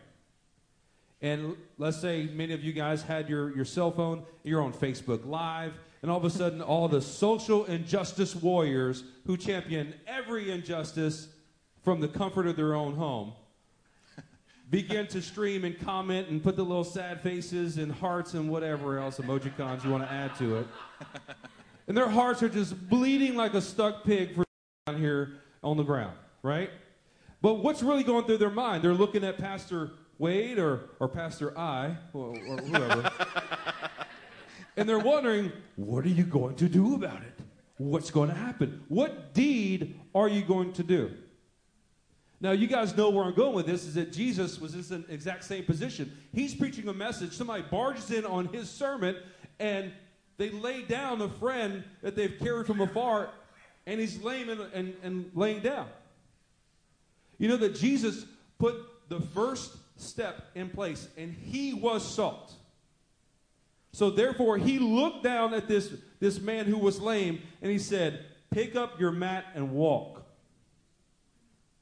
And let's say many of you guys had your, your cell phone, you're on Facebook Live, and all of a sudden, all the social injustice warriors who champion every injustice from the comfort of their own home, begin to stream and comment and put the little sad faces and hearts and whatever else emojicons you want to add to it. And their hearts are just bleeding like a stuck pig for down here on the ground, right? But what's really going through their mind? They're looking at Pastor Wade or, or Pastor I or, or whoever. and they're wondering, what are you going to do about it? What's going to happen? What deed are you going to do? Now, you guys know where I'm going with this is that Jesus was in the exact same position. He's preaching a message. Somebody barges in on his sermon, and they lay down a friend that they've carried from afar, and he's laying and, and, and laying down. You know that Jesus put the first step in place, and he was salt. So therefore, he looked down at this, this man who was lame, and he said, Pick up your mat and walk.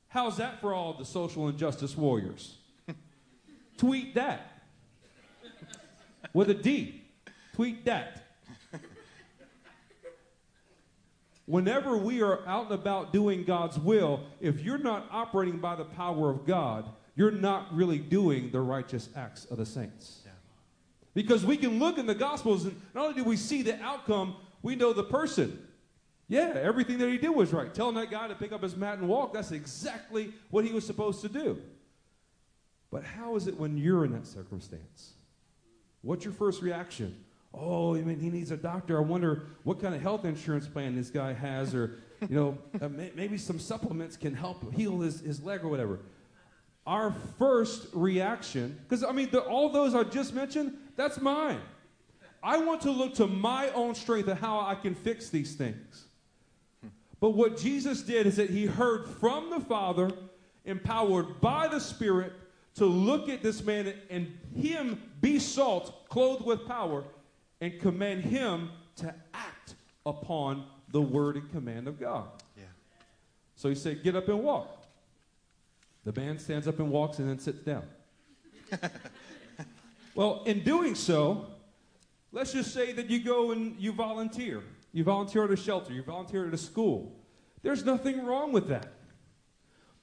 How's that for all the social injustice warriors? Tweet that. With a D. Tweet that. Whenever we are out and about doing God's will, if you're not operating by the power of God, you're not really doing the righteous acts of the saints. Yeah. Because we can look in the Gospels, and not only do we see the outcome, we know the person. Yeah, everything that he did was right. Telling that guy to pick up his mat and walk, that's exactly what he was supposed to do. But how is it when you're in that circumstance? What's your first reaction? Oh, I mean, he needs a doctor. I wonder what kind of health insurance plan this guy has, or, you know, uh, may, maybe some supplements can help heal his, his leg or whatever. Our first reaction, because, I mean, the, all those I just mentioned, that's mine. I want to look to my own strength and how I can fix these things. But what Jesus did is that he heard from the Father, empowered by the Spirit, to look at this man and him be salt, clothed with power, and command him to act upon the word and command of God. Yeah. So he said, Get up and walk. The man stands up and walks and then sits down. well, in doing so, let's just say that you go and you volunteer. You volunteer at a shelter, you volunteer at a school. There's nothing wrong with that.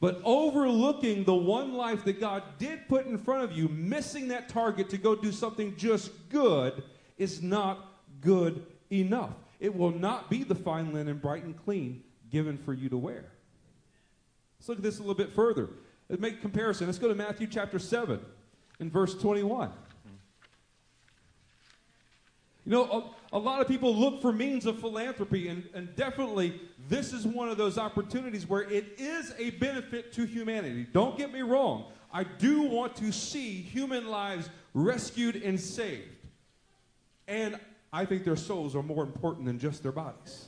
But overlooking the one life that God did put in front of you, missing that target to go do something just good, is not good enough. It will not be the fine linen, bright and clean, given for you to wear. Let's look at this a little bit further. Make comparison. Let's go to Matthew chapter 7 in verse 21. You know, a, a, lot of people look for means of philanthropy, and, and definitely this is one of those opportunities where it is a benefit to humanity. Don't get me wrong. I do want to see human lives rescued and saved. And I think their souls are more important than just their bodies.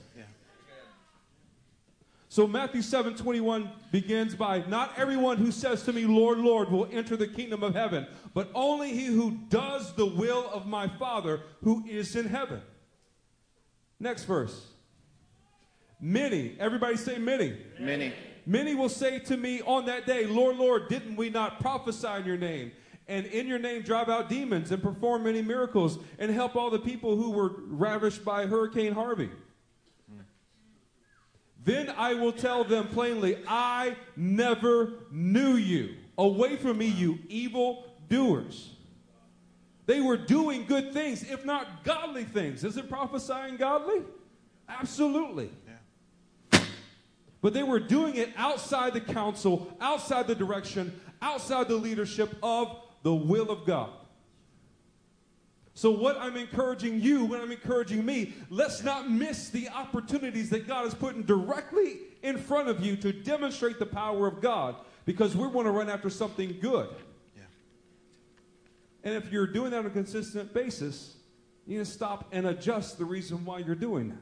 So Matthew 7 21 begins by Not everyone who says to me, Lord, Lord, will enter the kingdom of heaven, but only he who does the will of my Father who is in heaven. Next verse. Many, everybody say many. Many. Many will say to me on that day, Lord, Lord, didn't we not prophesy in your name? And in your name drive out demons and perform many miracles and help all the people who were ravished by Hurricane Harvey? Then I will tell them plainly, I never knew you. Away from me, you evil doers. They were doing good things, if not godly things. Isn't prophesying godly? Absolutely. But they were doing it outside the counsel, outside the direction, outside the leadership of the will of God. So, what I'm encouraging you, when I'm encouraging me, let's not miss the opportunities that God is putting directly in front of you to demonstrate the power of God because we want to run after something good. Yeah. And if you're doing that on a consistent basis, you need to stop and adjust the reason why you're doing that.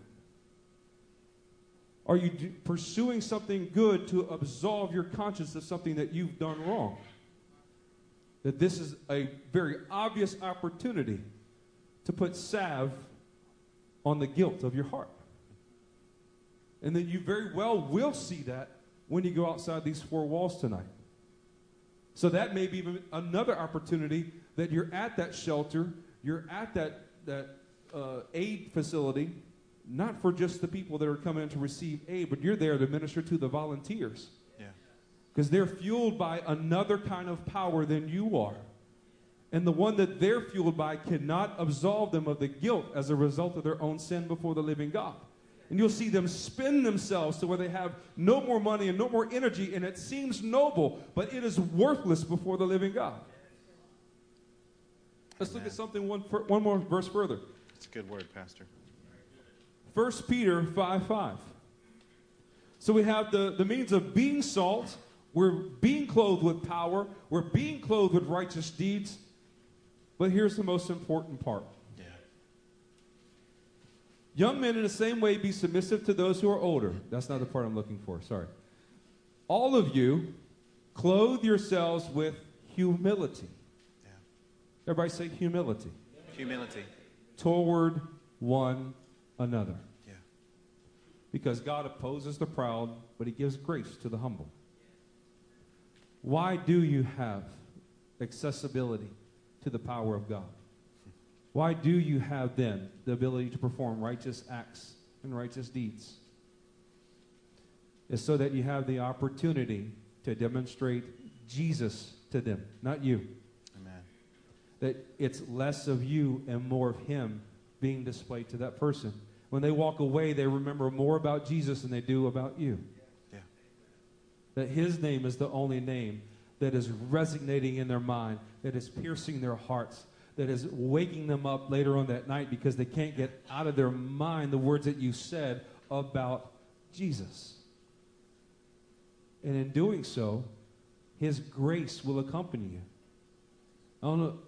Are you do, pursuing something good to absolve your conscience of something that you've done wrong? That this is a very obvious opportunity to put salve on the guilt of your heart. And then you very well will see that when you go outside these four walls tonight. So that may be another opportunity that you're at that shelter, you're at that, that uh, aid facility, not for just the people that are coming in to receive aid, but you're there to minister to the volunteers. because they're fueled by another kind of power than you are. And the one that they're fueled by cannot absolve them of the guilt as a result of their own sin before the living God. And you'll see them spin themselves to where they have no more money and no more energy, and it seems noble, but it is worthless before the living God. Let's look at something one, one more verse further. It's a good word, Pastor. 1 Peter 5 5. So we have the, the means of being salt, we're being clothed with power, we're being clothed with righteous deeds. But here's the most important part. Yeah. Young men, in the same way, be submissive to those who are older. That's not the part I'm looking for, sorry. All of you, clothe yourselves with humility. Yeah. Everybody say humility. Humility. Toward one another. Yeah. Because God opposes the proud, but He gives grace to the humble. Why do you have accessibility to the power of God? Why do you have then the ability to perform righteous acts and righteous deeds? It's so that you have the opportunity to demonstrate Jesus to them, not you. Amen. That it's less of you and more of Him being displayed to that person. When they walk away, they remember more about Jesus than they do about you. Yeah. That His name is the only name that is resonating in their mind, that is piercing their hearts, that is waking them up later on that night because they can't get out of their mind the words that you said about Jesus. And in doing so, His grace will accompany you. I don't know.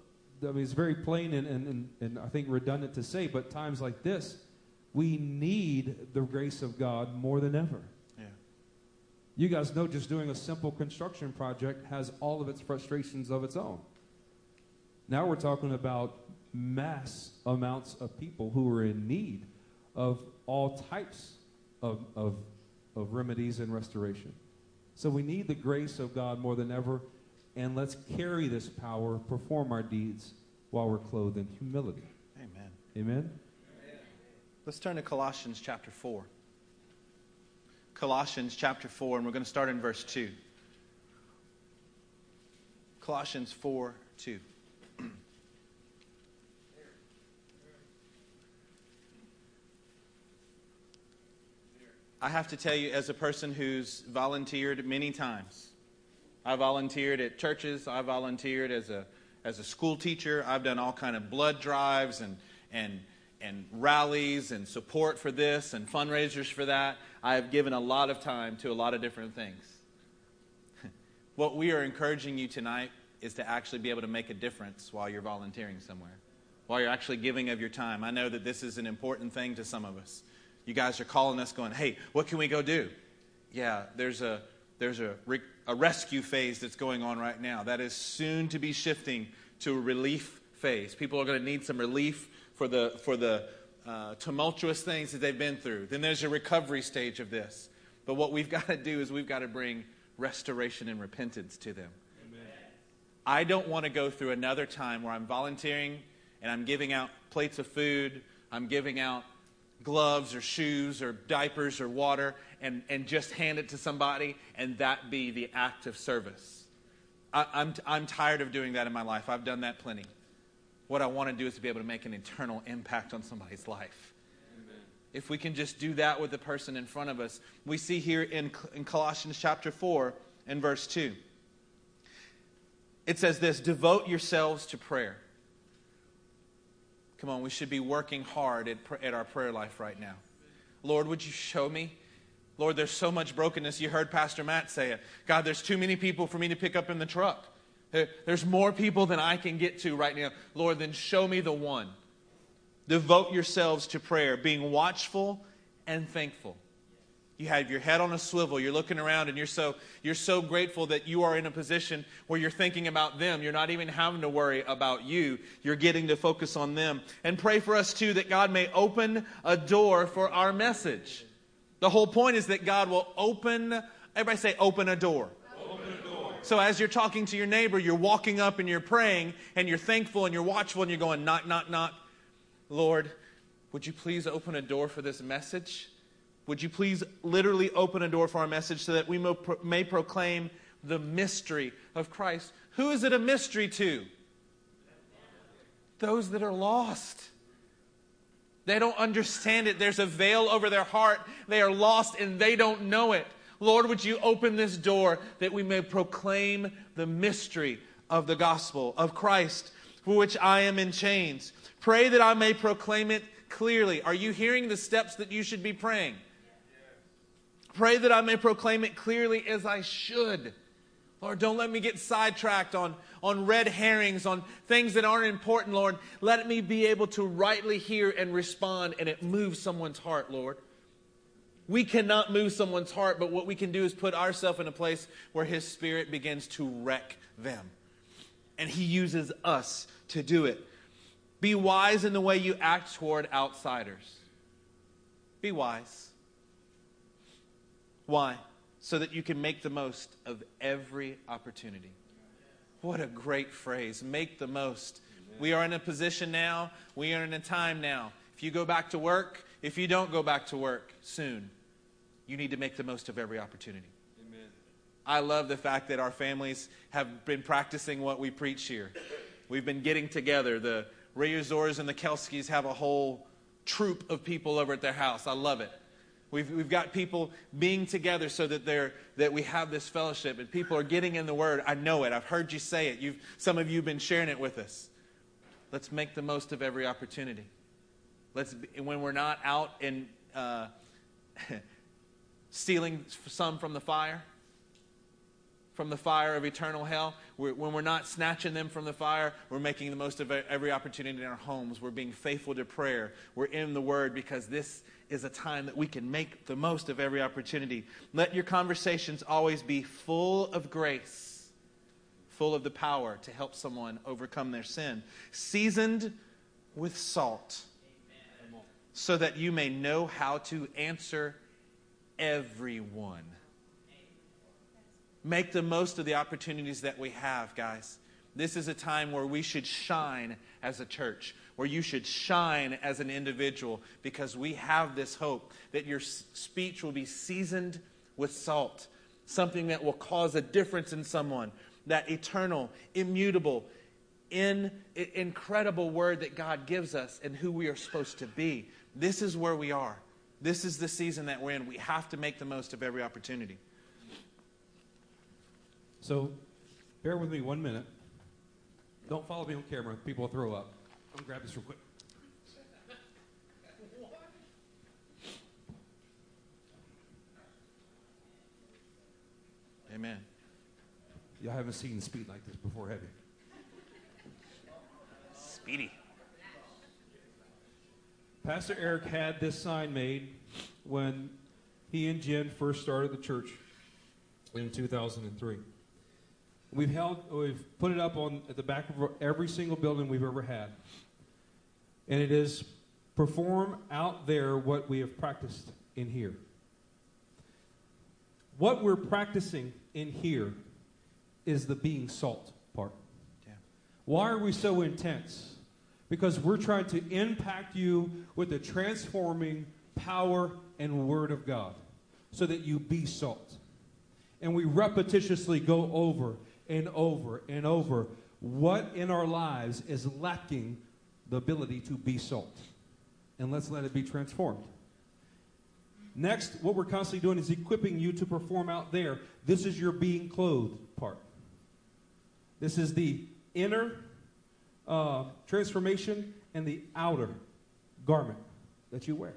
I mean, it's very plain and, and, and, and I think redundant to say, but times like this, we need the grace of God more than ever. You guys know just doing a simple construction project has all of its frustrations of its own. Now we're talking about mass amounts of people who are in need of all types of, of, of remedies and restoration. So we need the grace of God more than ever, and let's carry this power, perform our deeds while we're clothed in humility. Amen. Amen? Let's turn to Colossians chapter 4. Colossians chapter 4, and we're going to start in verse 2. Colossians 4 2. I have to tell you, as a person who's volunteered many times, I volunteered at churches, I volunteered as a, as a school teacher, I've done all kind of blood drives and, and, and rallies and support for this and fundraisers for that. I have given a lot of time to a lot of different things. what we are encouraging you tonight is to actually be able to make a difference while you're volunteering somewhere, while you're actually giving of your time. I know that this is an important thing to some of us. You guys are calling us going, hey, what can we go do? Yeah, there's a, there's a, re- a rescue phase that's going on right now. That is soon to be shifting to a relief phase. People are going to need some relief for the, for the uh, tumultuous things that they've been through. Then there's a recovery stage of this. But what we've got to do is we've got to bring restoration and repentance to them. Amen. I don't want to go through another time where I'm volunteering and I'm giving out plates of food, I'm giving out gloves or shoes or diapers or water and, and just hand it to somebody and that be the act of service. I, I'm, I'm tired of doing that in my life. I've done that plenty. What I want to do is to be able to make an eternal impact on somebody's life. Amen. If we can just do that with the person in front of us, we see here in, in Colossians chapter 4 and verse 2. It says this Devote yourselves to prayer. Come on, we should be working hard at, at our prayer life right now. Lord, would you show me? Lord, there's so much brokenness. You heard Pastor Matt say it. God, there's too many people for me to pick up in the truck. There's more people than I can get to right now. Lord, then show me the one. Devote yourselves to prayer, being watchful and thankful. You have your head on a swivel. You're looking around and you're so, you're so grateful that you are in a position where you're thinking about them. You're not even having to worry about you. You're getting to focus on them. And pray for us too that God may open a door for our message. The whole point is that God will open, everybody say, open a door. So as you're talking to your neighbor, you're walking up and you're praying and you're thankful and you're watchful and you're going, knock, knock, knock. Lord, would you please open a door for this message? Would you please literally open a door for our message so that we may proclaim the mystery of Christ. Who is it a mystery to? Those that are lost. They don't understand it. There's a veil over their heart. They are lost and they don't know it. Lord, would you open this door that we may proclaim the mystery of the gospel of Christ, for which I am in chains? Pray that I may proclaim it clearly. Are you hearing the steps that you should be praying? Pray that I may proclaim it clearly as I should. Lord, don't let me get sidetracked on, on red herrings, on things that aren't important, Lord. Let me be able to rightly hear and respond, and it moves someone's heart, Lord. We cannot move someone's heart, but what we can do is put ourselves in a place where His Spirit begins to wreck them. And He uses us to do it. Be wise in the way you act toward outsiders. Be wise. Why? So that you can make the most of every opportunity. What a great phrase. Make the most. We are in a position now, we are in a time now. If you go back to work, if you don't go back to work soon, you need to make the most of every opportunity. Amen. I love the fact that our families have been practicing what we preach here. We've been getting together. The Reyesors and the Kelskis have a whole troop of people over at their house. I love it. We've, we've got people being together so that, they're, that we have this fellowship and people are getting in the Word. I know it. I've heard you say it. You've, some of you have been sharing it with us. Let's make the most of every opportunity. Let's, when we're not out and uh, stealing some from the fire, from the fire of eternal hell. We're, when we're not snatching them from the fire, we're making the most of every opportunity in our homes. We're being faithful to prayer. We're in the Word because this is a time that we can make the most of every opportunity. Let your conversations always be full of grace, full of the power to help someone overcome their sin, seasoned with salt, so that you may know how to answer everyone. Make the most of the opportunities that we have, guys. This is a time where we should shine as a church, where you should shine as an individual, because we have this hope that your speech will be seasoned with salt, something that will cause a difference in someone. That eternal, immutable, in, incredible word that God gives us and who we are supposed to be. This is where we are. This is the season that we're in. We have to make the most of every opportunity. So, bear with me one minute. Don't follow me on camera. People will throw up. I'm going to grab this real quick. Amen. Y'all haven't seen speed like this before, have you? Speedy. Pastor Eric had this sign made when he and Jen first started the church in 2003. We've held, we've put it up on at the back of every single building we've ever had, and it is perform out there what we have practiced in here. What we're practicing in here is the being salt part. Yeah. Why are we so intense? Because we're trying to impact you with the transforming power and word of God so that you be salt. And we repetitiously go over and over and over what in our lives is lacking the ability to be salt. And let's let it be transformed. Next, what we're constantly doing is equipping you to perform out there. This is your being clothed part. This is the inner uh, transformation and the outer garment that you wear.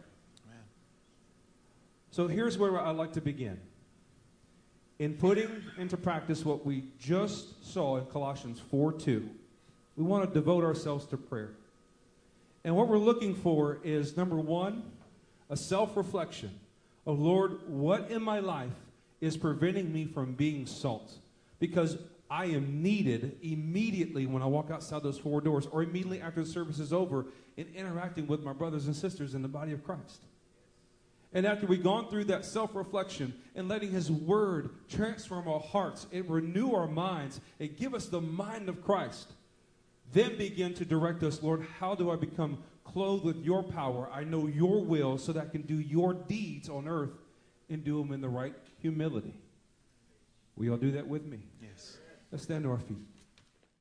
So here's where I'd like to begin in putting into practice what we just saw in Colossians 4 2, we want to devote ourselves to prayer. And what we're looking for is number one, a self reflection of Lord, what in my life is preventing me from being salt? Because I am needed immediately when I walk outside those four doors or immediately after the service is over in interacting with my brothers and sisters in the body of Christ. And after we've gone through that self reflection and letting His Word transform our hearts and renew our minds and give us the mind of Christ, then begin to direct us, Lord, how do I become clothed with your power? I know your will so that I can do your deeds on earth and do them in the right humility. Will y'all do that with me? Yes. Let's stand to our feet.